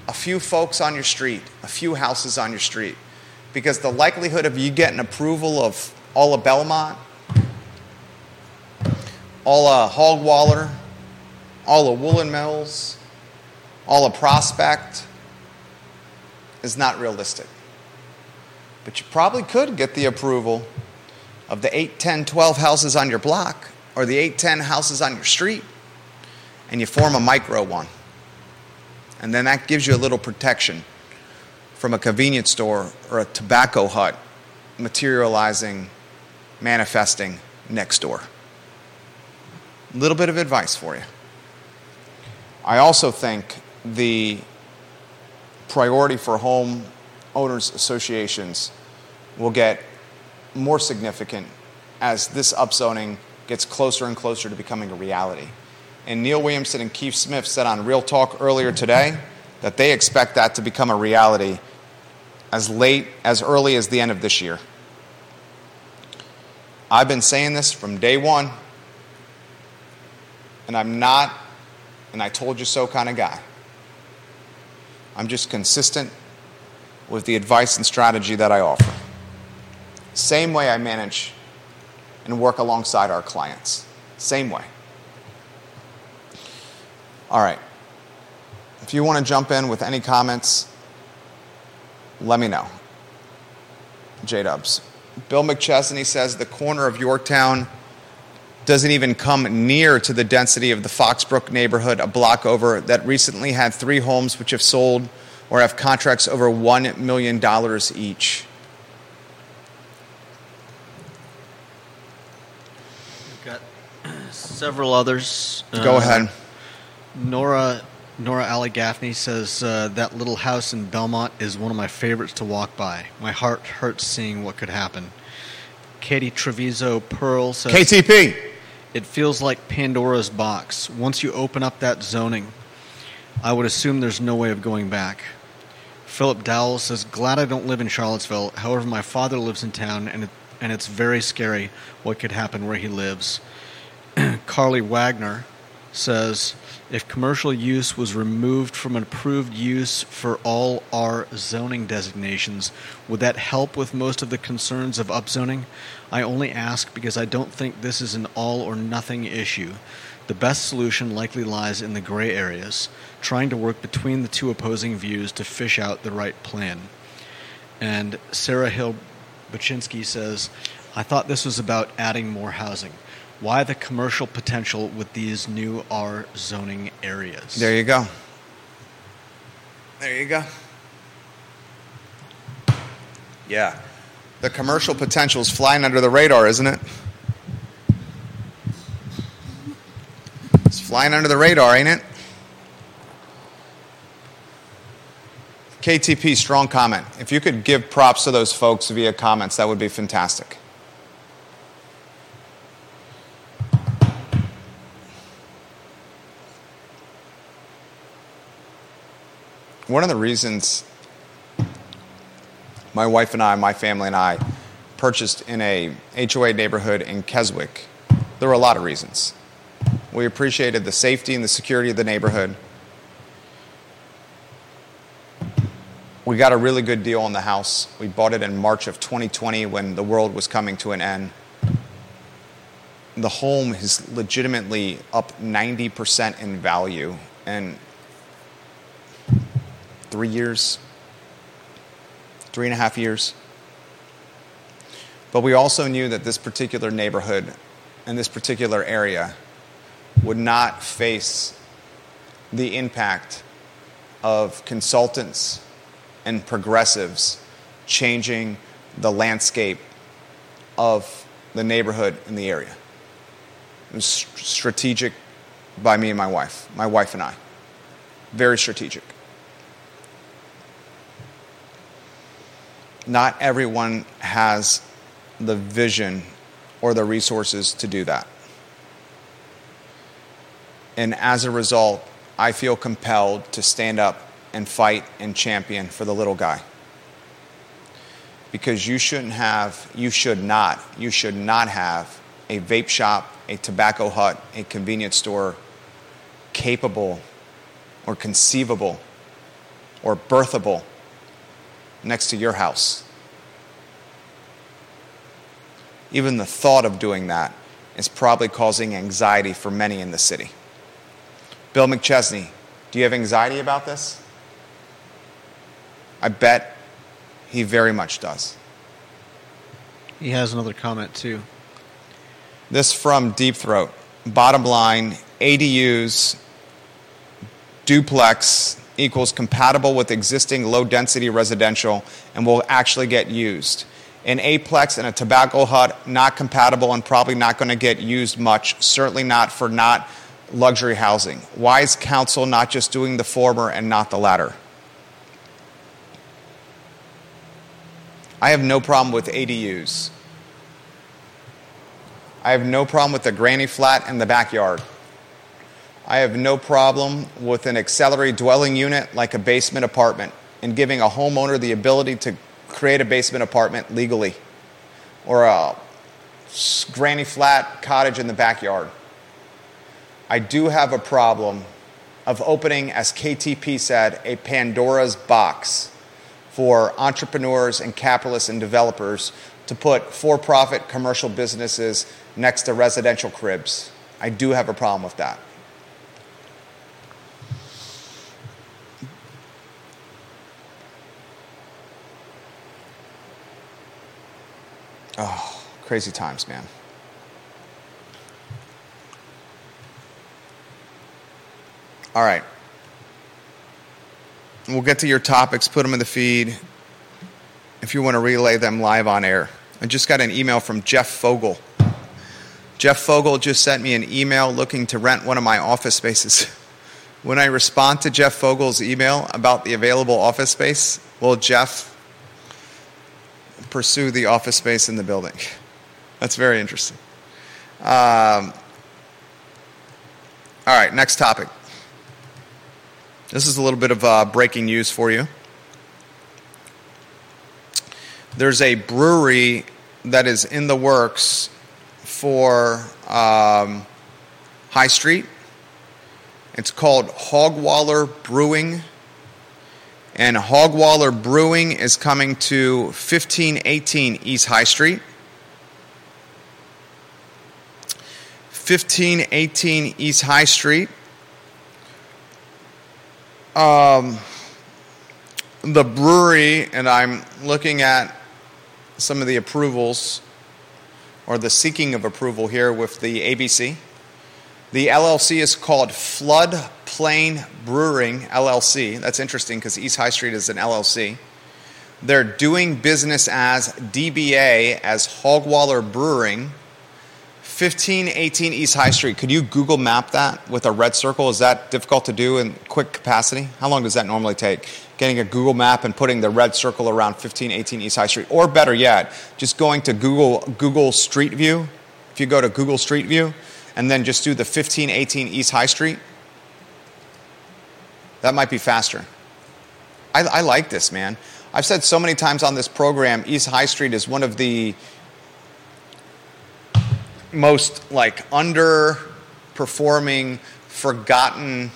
a few folks on your street, a few houses on your street. Because the likelihood of you getting approval of all of Belmont, all of Hogwaller, all of Woolen Mills, all of Prospect is not realistic. But you probably could get the approval of the 8, 10, 12 houses on your block or the 810 houses on your street, and you form a micro one. And then that gives you a little protection from a convenience store or a tobacco hut materializing, manifesting next door. A little bit of advice for you. I also think the priority for home owners associations will get more significant as this upzoning gets closer and closer to becoming a reality. And Neil Williamson and Keith Smith said on Real Talk earlier today that they expect that to become a reality as late, as early as the end of this year. I've been saying this from day one, and I'm not and I told you so kind of guy. I'm just consistent with the advice and strategy that I offer. Same way I manage and work alongside our clients. Same way. All right. If you want to jump in with any comments, let me know. J Dubs. Bill McChesney says the corner of Yorktown doesn't even come near to the density of the Foxbrook neighborhood, a block over, that recently had three homes which have sold or have contracts over $1 million each. We've got several others. Go Uh, ahead. Nora Nora Ali Gaffney says uh, that little house in Belmont is one of my favorites to walk by. My heart hurts seeing what could happen. Katie Treviso Pearl says KTP. it feels like Pandora's box. Once you open up that zoning, I would assume there's no way of going back. Philip Dowell says, Glad I don't live in Charlottesville. However, my father lives in town, and, it, and it's very scary what could happen where he lives. Carly Wagner says, If commercial use was removed from an approved use for all our zoning designations, would that help with most of the concerns of upzoning? I only ask because I don't think this is an all or nothing issue. The best solution likely lies in the gray areas, trying to work between the two opposing views to fish out the right plan. And Sarah Hill Baczynski says, I thought this was about adding more housing why the commercial potential with these new R zoning areas. There you go. There you go. Yeah. The commercial potential is flying under the radar, isn't it? It's flying under the radar, ain't it? KTP, strong comment. If you could give props to those folks via comments, that would be fantastic. One of the reasons my wife and I, my family and I, purchased in a HOA neighborhood in Keswick, there were a lot of reasons. We appreciated the safety and the security of the neighborhood. We got a really good deal on the house. We bought it in March of 2020 when the world was coming to an end. The home is legitimately up 90% in value in three years, three and a half years. But we also knew that this particular neighborhood and this particular area would not face the impact of consultants and progressives changing the landscape of the neighborhood in the area. It was strategic by me and my wife, my wife and I. Very strategic. Not everyone has the vision or the resources to do that. And as a result, I feel compelled to stand up and fight and champion for the little guy. Because you shouldn't have, you should not, you should not have a vape shop, a tobacco hut, a convenience store capable or conceivable or birthable next to your house. Even the thought of doing that is probably causing anxiety for many in the city. Bill McChesney, do you have anxiety about this? I bet he very much does. He has another comment too. This from Deep Throat. Bottom line ADUs duplex equals compatible with existing low density residential and will actually get used. An aplex and a tobacco hut, not compatible and probably not going to get used much, certainly not for not luxury housing. Why is council not just doing the former and not the latter? I have no problem with ADUs. I have no problem with the granny flat in the backyard. I have no problem with an auxiliary dwelling unit like a basement apartment and giving a homeowner the ability to create a basement apartment legally or a granny flat cottage in the backyard. I do have a problem of opening, as KTP said, a Pandora's box for entrepreneurs and capitalists and developers to put for profit commercial businesses next to residential cribs. I do have a problem with that. Oh, crazy times, man. All right. We'll get to your topics, put them in the feed if you want to relay them live on air. I just got an email from Jeff Fogel. Jeff Fogel just sent me an email looking to rent one of my office spaces. (laughs) When I respond to Jeff Fogel's email about the available office space, will Jeff pursue the office space in the building? That's very interesting. Um, all right, next topic. This is a little bit of uh, breaking news for you. There's a brewery that is in the works for um, High Street. It's called Hogwaller Brewing. And Hogwaller Brewing is coming to 1518 East High Street. 1518 East High Street um, the brewery, and I'm looking at some of the approvals or the seeking of approval here with the ABC. The LLC is called Flood Plain Brewing LLC. That's interesting because East High Street is an LLC. They're doing business as DBA as Hogwaller Brewing, 1518 East High Street. Could you Google map that with a red circle? Is that difficult to do in quick capacity? How long does that normally take? Getting a Google map and putting the red circle around 1518 East High Street. Or better yet, just going to Google, Google Street View. If you go to Google Street View and then just do the 1518 East High Street, that might be faster. I, I like this, man. I've said so many times on this program, East High Street is one of the most like underperforming, forgotten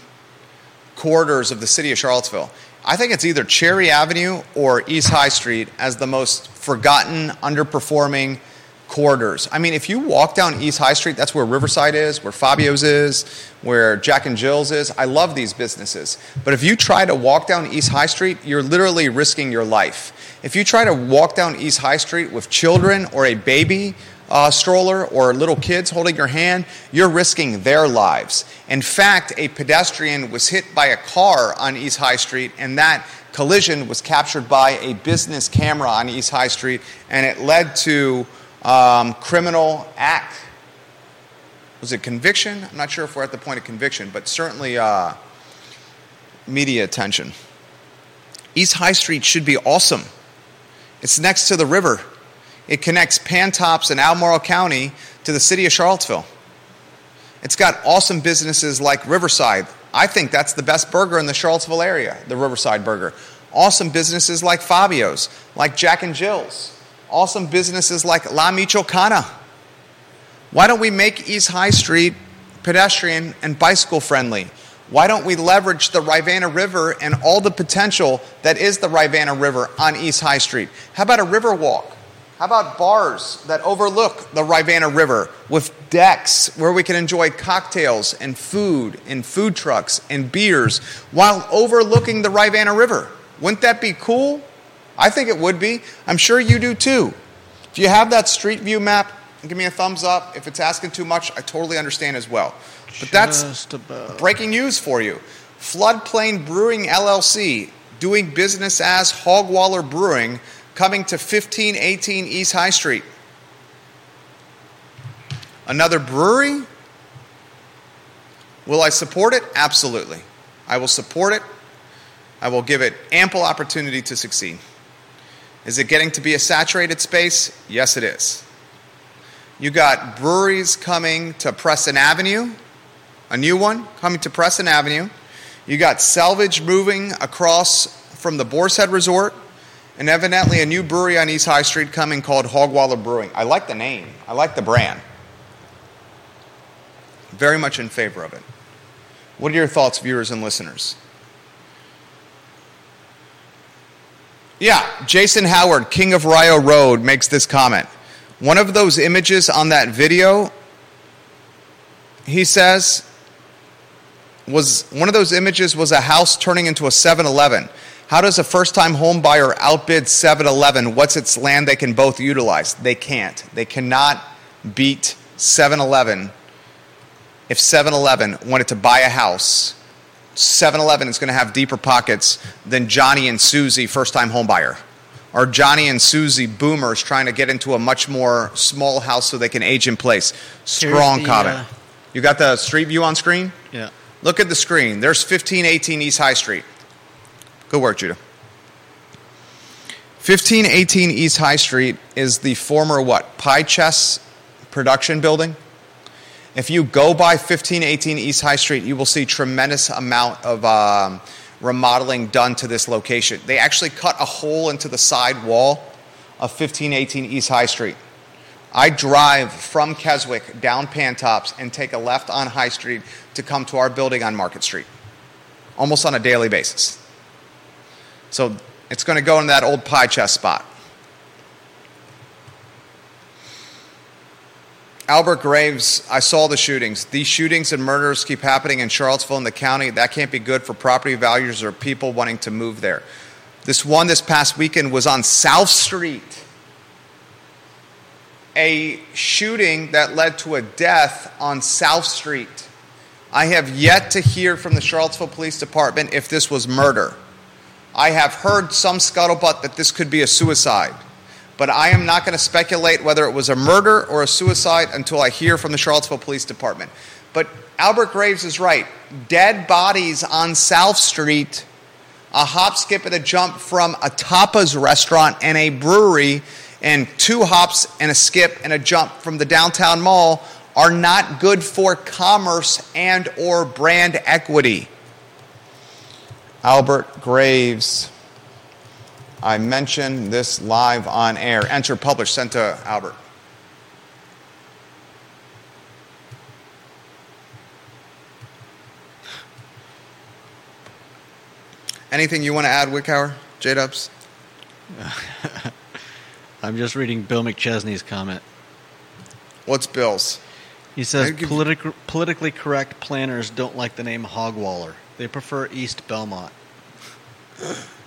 corridors of the city of Charlottesville. I think it's either Cherry Avenue or East High Street as the most forgotten, underperforming corridors. I mean, if you walk down East High Street, that's where Riverside is, where Fabio's is, where Jack and Jill's is. I love these businesses. But if you try to walk down East High Street, you're literally risking your life. If you try to walk down East High Street with children or a baby, uh, stroller or little kids holding your hand, you're risking their lives. In fact, a pedestrian was hit by a car on East High Street, and that collision was captured by a business camera on East High Street, and it led to um, criminal act. Was it conviction? I'm not sure if we're at the point of conviction, but certainly uh, media attention. East High Street should be awesome. It's next to the river. It connects Pantops and Albemarle County to the city of Charlottesville. It's got awesome businesses like Riverside. I think that's the best burger in the Charlottesville area, the Riverside Burger. Awesome businesses like Fabio's, like Jack and Jill's. Awesome businesses like La Michoacana. Why don't we make East High Street pedestrian and bicycle friendly? Why don't we leverage the Rivanna River and all the potential that is the Rivanna River on East High Street? How about a river walk? How about bars that overlook the Rivanna River with decks where we can enjoy cocktails and food and food trucks and beers while overlooking the Rivanna River? Wouldn't that be cool? I think it would be. I'm sure you do too. If you have that street view map, give me a thumbs up. If it's asking too much, I totally understand as well. But that's breaking news for you. Floodplain Brewing LLC doing business as Hogwaller Brewing coming to 1518 East High Street. Another brewery? Will I support it? Absolutely. I will support it. I will give it ample opportunity to succeed. Is it getting to be a saturated space? Yes, it is. You got breweries coming to Preston Avenue, a new one coming to Preston Avenue. You got salvage moving across from the Boar's Head Resort and evidently a new brewery on East High Street coming called Hogwaller Brewing. I like the name, I like the brand. Very much in favor of it. What are your thoughts, viewers and listeners? Yeah, Jason Howard, King of Rio Road, makes this comment. One of those images on that video, he says, was one of those images was a house turning into a 7 Eleven. How does a first time home buyer outbid 7 Eleven? What's its land they can both utilize? They can't. They cannot beat 7 Eleven. If 7 Eleven wanted to buy a house, 7 Eleven is going to have deeper pockets than Johnny and Susie, first time homebuyer. Or Johnny and Susie boomers trying to get into a much more small house so they can age in place. Strong the, comment. uh, You got the street view on screen? Yeah. Look at the screen. There's 1518 East High Street. Good work, Judah. 1518 East High Street is the former what? Pie Chest production building. If you go by 1518 East High Street, you will see tremendous amount of um, remodeling done to this location. They actually cut a hole into the side wall of 1518 East High Street. I drive from Keswick down Pantops and take a left on High Street to come to our building on Market Street, almost on a daily basis. So it's going to go in that old pie chest spot. Albert Graves, I saw the shootings. These shootings and murders keep happening in Charlottesville and the county. That can't be good for property values or people wanting to move there. This one this past weekend was on South Street. A shooting that led to a death on South Street. I have yet to hear from the Charlottesville Police Department if this was murder. I have heard some scuttlebutt that this could be a suicide. But I am not going to speculate whether it was a murder or a suicide until I hear from the Charlottesville Police Department. But Albert Graves is right. Dead bodies on South Street, a hop, skip, and a jump from a tapas restaurant and a brewery, and two hops and a skip and a jump from the downtown mall are not good for commerce and or brand equity. Albert Graves. I mentioned this live on air. Enter publish sent to Albert. Anything you want to add, Wickower? J Dubs? (laughs) I'm just reading Bill McChesney's comment. What's Bill's? He says politic, politically correct planners don't like the name Hogwaller. They prefer East Belmont. (laughs)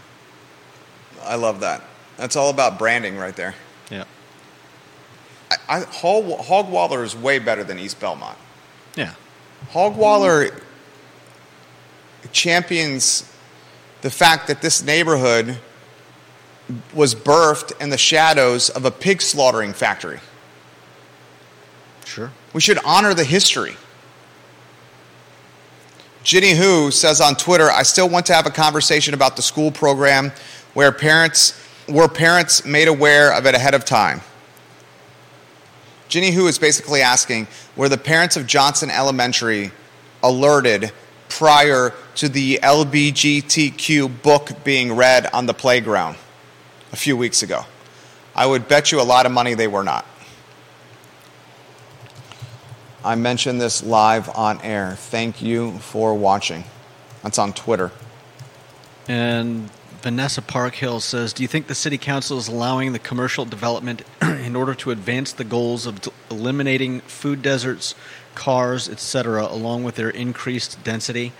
I love that. That's all about branding right there. Yeah. I, I, Hog, Hogwaller is way better than East Belmont. Yeah. Hogwaller champions the fact that this neighborhood was birthed in the shadows of a pig slaughtering factory. Sure. We should honor the history. Ginny Who says on Twitter, I still want to have a conversation about the school program where parents were parents made aware of it ahead of time. Ginny Who is basically asking, were the parents of Johnson Elementary alerted prior to the LBGTQ book being read on the playground a few weeks ago? I would bet you a lot of money they were not. I mentioned this live on air. Thank you for watching. That's on Twitter. And Vanessa Parkhill says, "Do you think the city council is allowing the commercial development (clears throat) in order to advance the goals of eliminating food deserts, cars, etc., along with their increased density,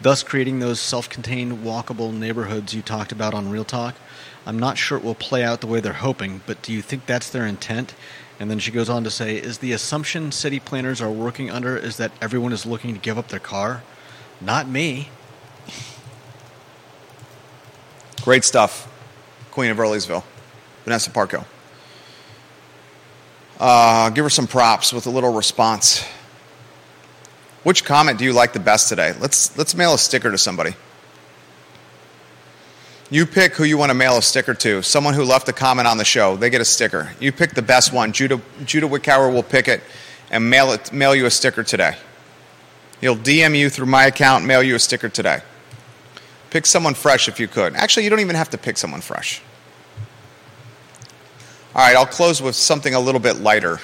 thus creating those self-contained walkable neighborhoods you talked about on Real Talk? I'm not sure it will play out the way they're hoping, but do you think that's their intent?" And then she goes on to say, "Is the assumption city planners are working under is that everyone is looking to give up their car? Not me." Great stuff. Queen of Earlysville, Vanessa Parko. Uh, give her some props with a little response. Which comment do you like the best today? Let's, let's mail a sticker to somebody. You pick who you want to mail a sticker to. Someone who left a comment on the show, they get a sticker. You pick the best one. Judah, Judah Wickower will pick it and mail, it, mail you a sticker today. He'll DM you through my account, mail you a sticker today. Pick someone fresh if you could. Actually, you don't even have to pick someone fresh. All right, I'll close with something a little bit lighter.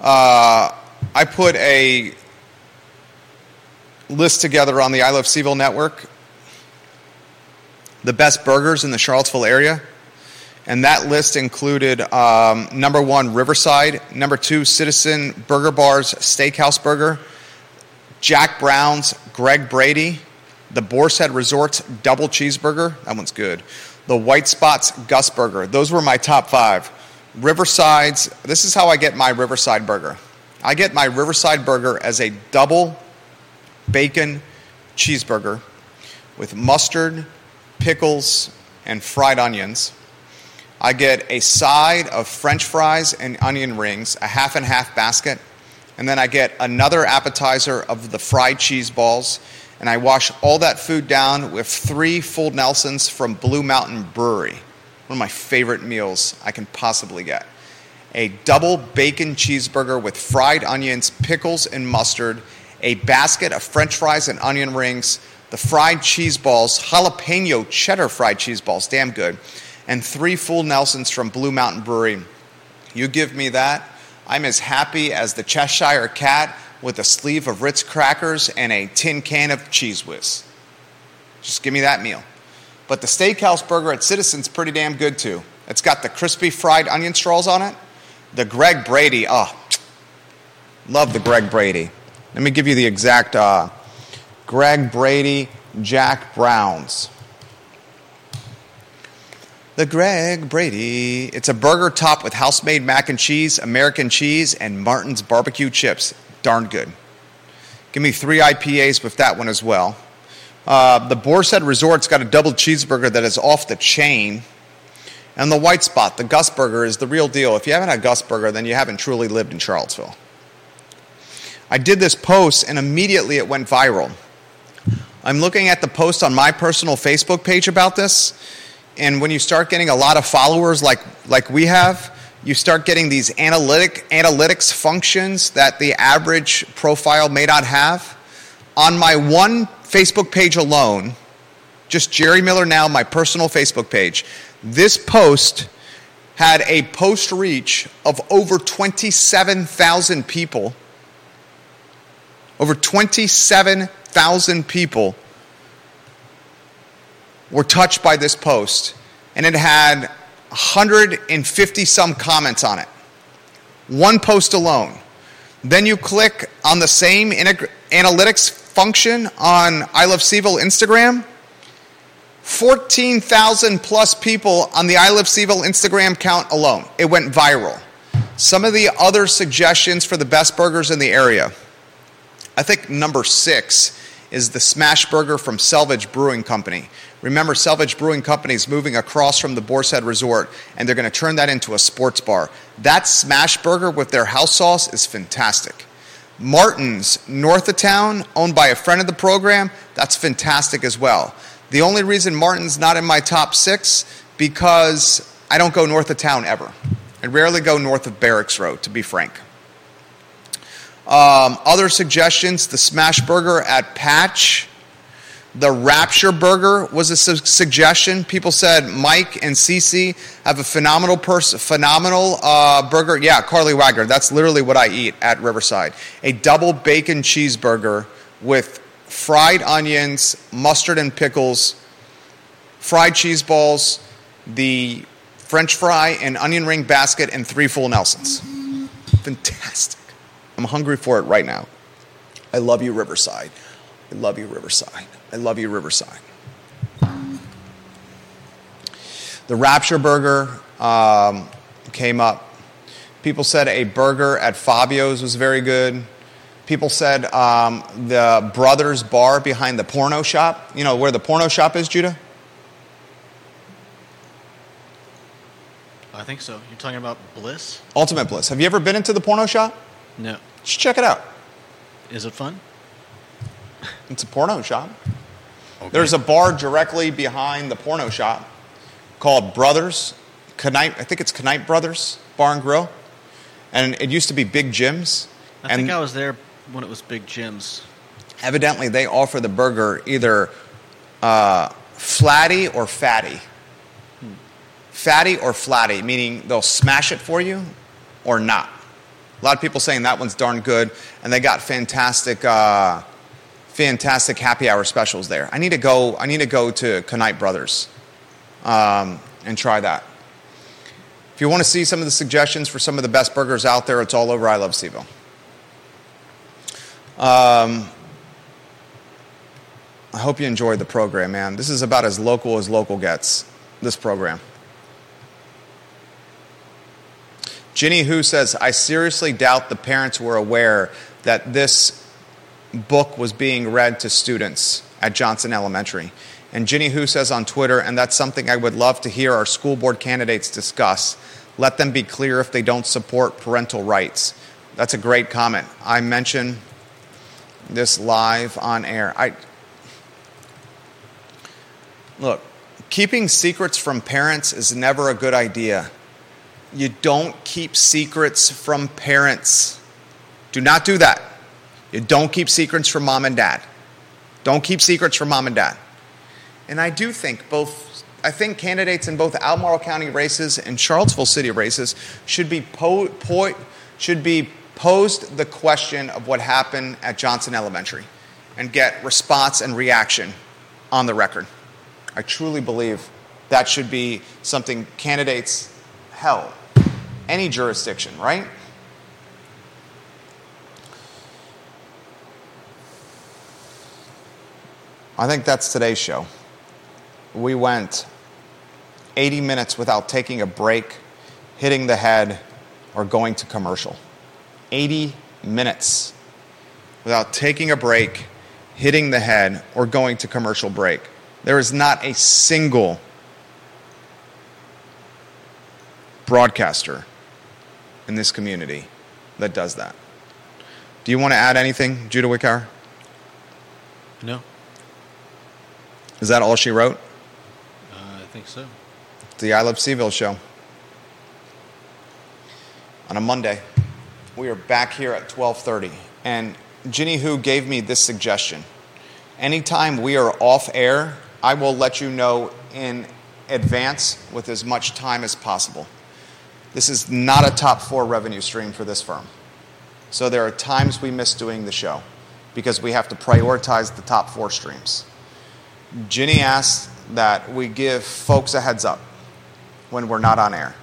Uh, I put a list together on the I Love CVille network, the best burgers in the Charlottesville area. And that list included um, number one, Riverside, number two, Citizen Burger Bar's Steakhouse Burger, Jack Brown's Greg Brady, the Boar's Head Resorts Double Cheeseburger, that one's good, the White Spots Gus Burger. Those were my top five. Riverside's, this is how I get my Riverside burger. I get my Riverside burger as a double bacon cheeseburger with mustard, pickles, and fried onions. I get a side of french fries and onion rings, a half and half basket, and then I get another appetizer of the fried cheese balls, and I wash all that food down with three full Nelsons from Blue Mountain Brewery. One of my favorite meals I can possibly get. A double bacon cheeseburger with fried onions, pickles, and mustard, a basket of french fries and onion rings, the fried cheese balls, jalapeno cheddar fried cheese balls, damn good, and three full Nelsons from Blue Mountain Brewery. You give me that, I'm as happy as the Cheshire Cat with a sleeve of Ritz crackers and a tin can of Cheez Whiz. Just give me that meal. But the steakhouse burger at Citizen's pretty damn good too. It's got the crispy fried onion straws on it. The Greg Brady, oh, love the Greg Brady. Let me give you the exact uh, Greg Brady Jack Browns. The Greg Brady. It's a burger topped with house made mac and cheese, American cheese, and Martin's barbecue chips. Darn good. Give me three IPAs with that one as well. Uh, the Boar's Resort's got a double cheeseburger that is off the chain. And the white spot, the Gus Burger, is the real deal. If you haven't had Gus Burger, then you haven't truly lived in Charlottesville. I did this post and immediately it went viral. I'm looking at the post on my personal Facebook page about this, and when you start getting a lot of followers like, like we have, you start getting these analytic, analytics functions that the average profile may not have. On my one Facebook page alone, just Jerry Miller Now, my personal Facebook page, this post had a post reach of over 27,000 people. Over 27,000 people were touched by this post, and it had 150 some comments on it. One post alone. Then you click on the same analytics function on I Love CVille Instagram. 14,000 plus people on the I Love CVille Instagram count alone. It went viral. Some of the other suggestions for the best burgers in the area. I think number six is the Smash Burger from Selvedge Brewing Company. Remember, Selvedge Brewing Company is moving across from the Boar's Head Resort, and they're going to turn that into a sports bar. That smash burger with their house sauce is fantastic. Martin's, north of town, owned by a friend of the program, that's fantastic as well. The only reason Martin's not in my top six because I don't go north of town ever. I rarely go north of Barracks Road, to be frank. Um, other suggestions: the Smash Burger at Patch the Rapture Burger was a su- suggestion. People said Mike and Cece have a phenomenal pers- phenomenal uh, burger. Yeah, Carly Wagner. That's literally what I eat at Riverside. A double bacon cheeseburger with fried onions, mustard and pickles, fried cheese balls, the French fry and onion ring basket, and three full Nelsons. Fantastic. I'm hungry for it right now. I love you, Riverside. I love you, Riverside. I love you, Riverside. The Rapture Burger um, came up. People said a burger at Fabio's was very good. People said um, the Brothers Bar behind the porno shop. You know where the porno shop is, Judah? I think so. You're talking about Bliss? Ultimate Bliss. Have you ever been into the porno shop? No. Just check it out. Is it fun? It's a porno shop. Okay. There's a bar directly behind the porno shop called Brothers. Knight, I think it's Knight Brothers Bar and Grill. And it used to be Big Jim's. I and think I was there when it was Big Jim's. Evidently, they offer the burger either uh, flatty or fatty. Hmm. Fatty or flatty, meaning they'll smash it for you or not. A lot of people saying that one's darn good, and they got fantastic uh, fantastic happy hour specials there. I need to go. I need to go to Knight Brothers um, and try that. If you want to see some of the suggestions for some of the best burgers out there, it's all over I Love CVille. Um, I hope you enjoyed the program, man. This is about as local as local gets, this program. Ginny Who says, I seriously doubt the parents were aware that this book was being read to students at Johnson Elementary. And Ginny Who says on Twitter, and that's something I would love to hear our school board candidates discuss. Let them be clear if they don't support parental rights. That's a great comment. I mention this live on air. I look, keeping secrets from parents is never a good idea. You don't keep secrets from parents. Do not do that. You don't keep secrets from mom and dad. Don't keep secrets from mom and dad. And I do think both, I think candidates in both Albemarle County races and Charlottesville City races should be, po- po- should be posed the question of what happened at Johnson Elementary and get response and reaction on the record. I truly believe that should be something candidates, hell, any jurisdiction, right? I think that's today's show. We went 80 minutes without taking a break, hitting the head, or going to commercial. 80 minutes without taking a break, hitting the head, or going to commercial break. There is not a single broadcaster in this community that does that. Do you want to add anything, Judah Wickower? No, Is that all she wrote? uh, I think so. The I Love CVille show. On a Monday, we are back here at 12:30, and Ginny Who gave me this suggestion. Anytime we are off air, I will let you know in advance with as much time as possible. This is not a top four revenue stream for this firm. So there are times we miss doing the show because we have to prioritize the top four streams. Ginny asked that we give folks a heads up when we're not on air.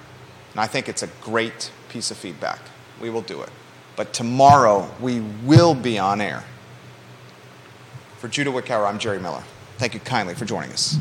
And I think it's a great piece of feedback. We will do it. But tomorrow, we will be on air. For Judah Wickower, I'm Jerry Miller. Thank you kindly for joining us.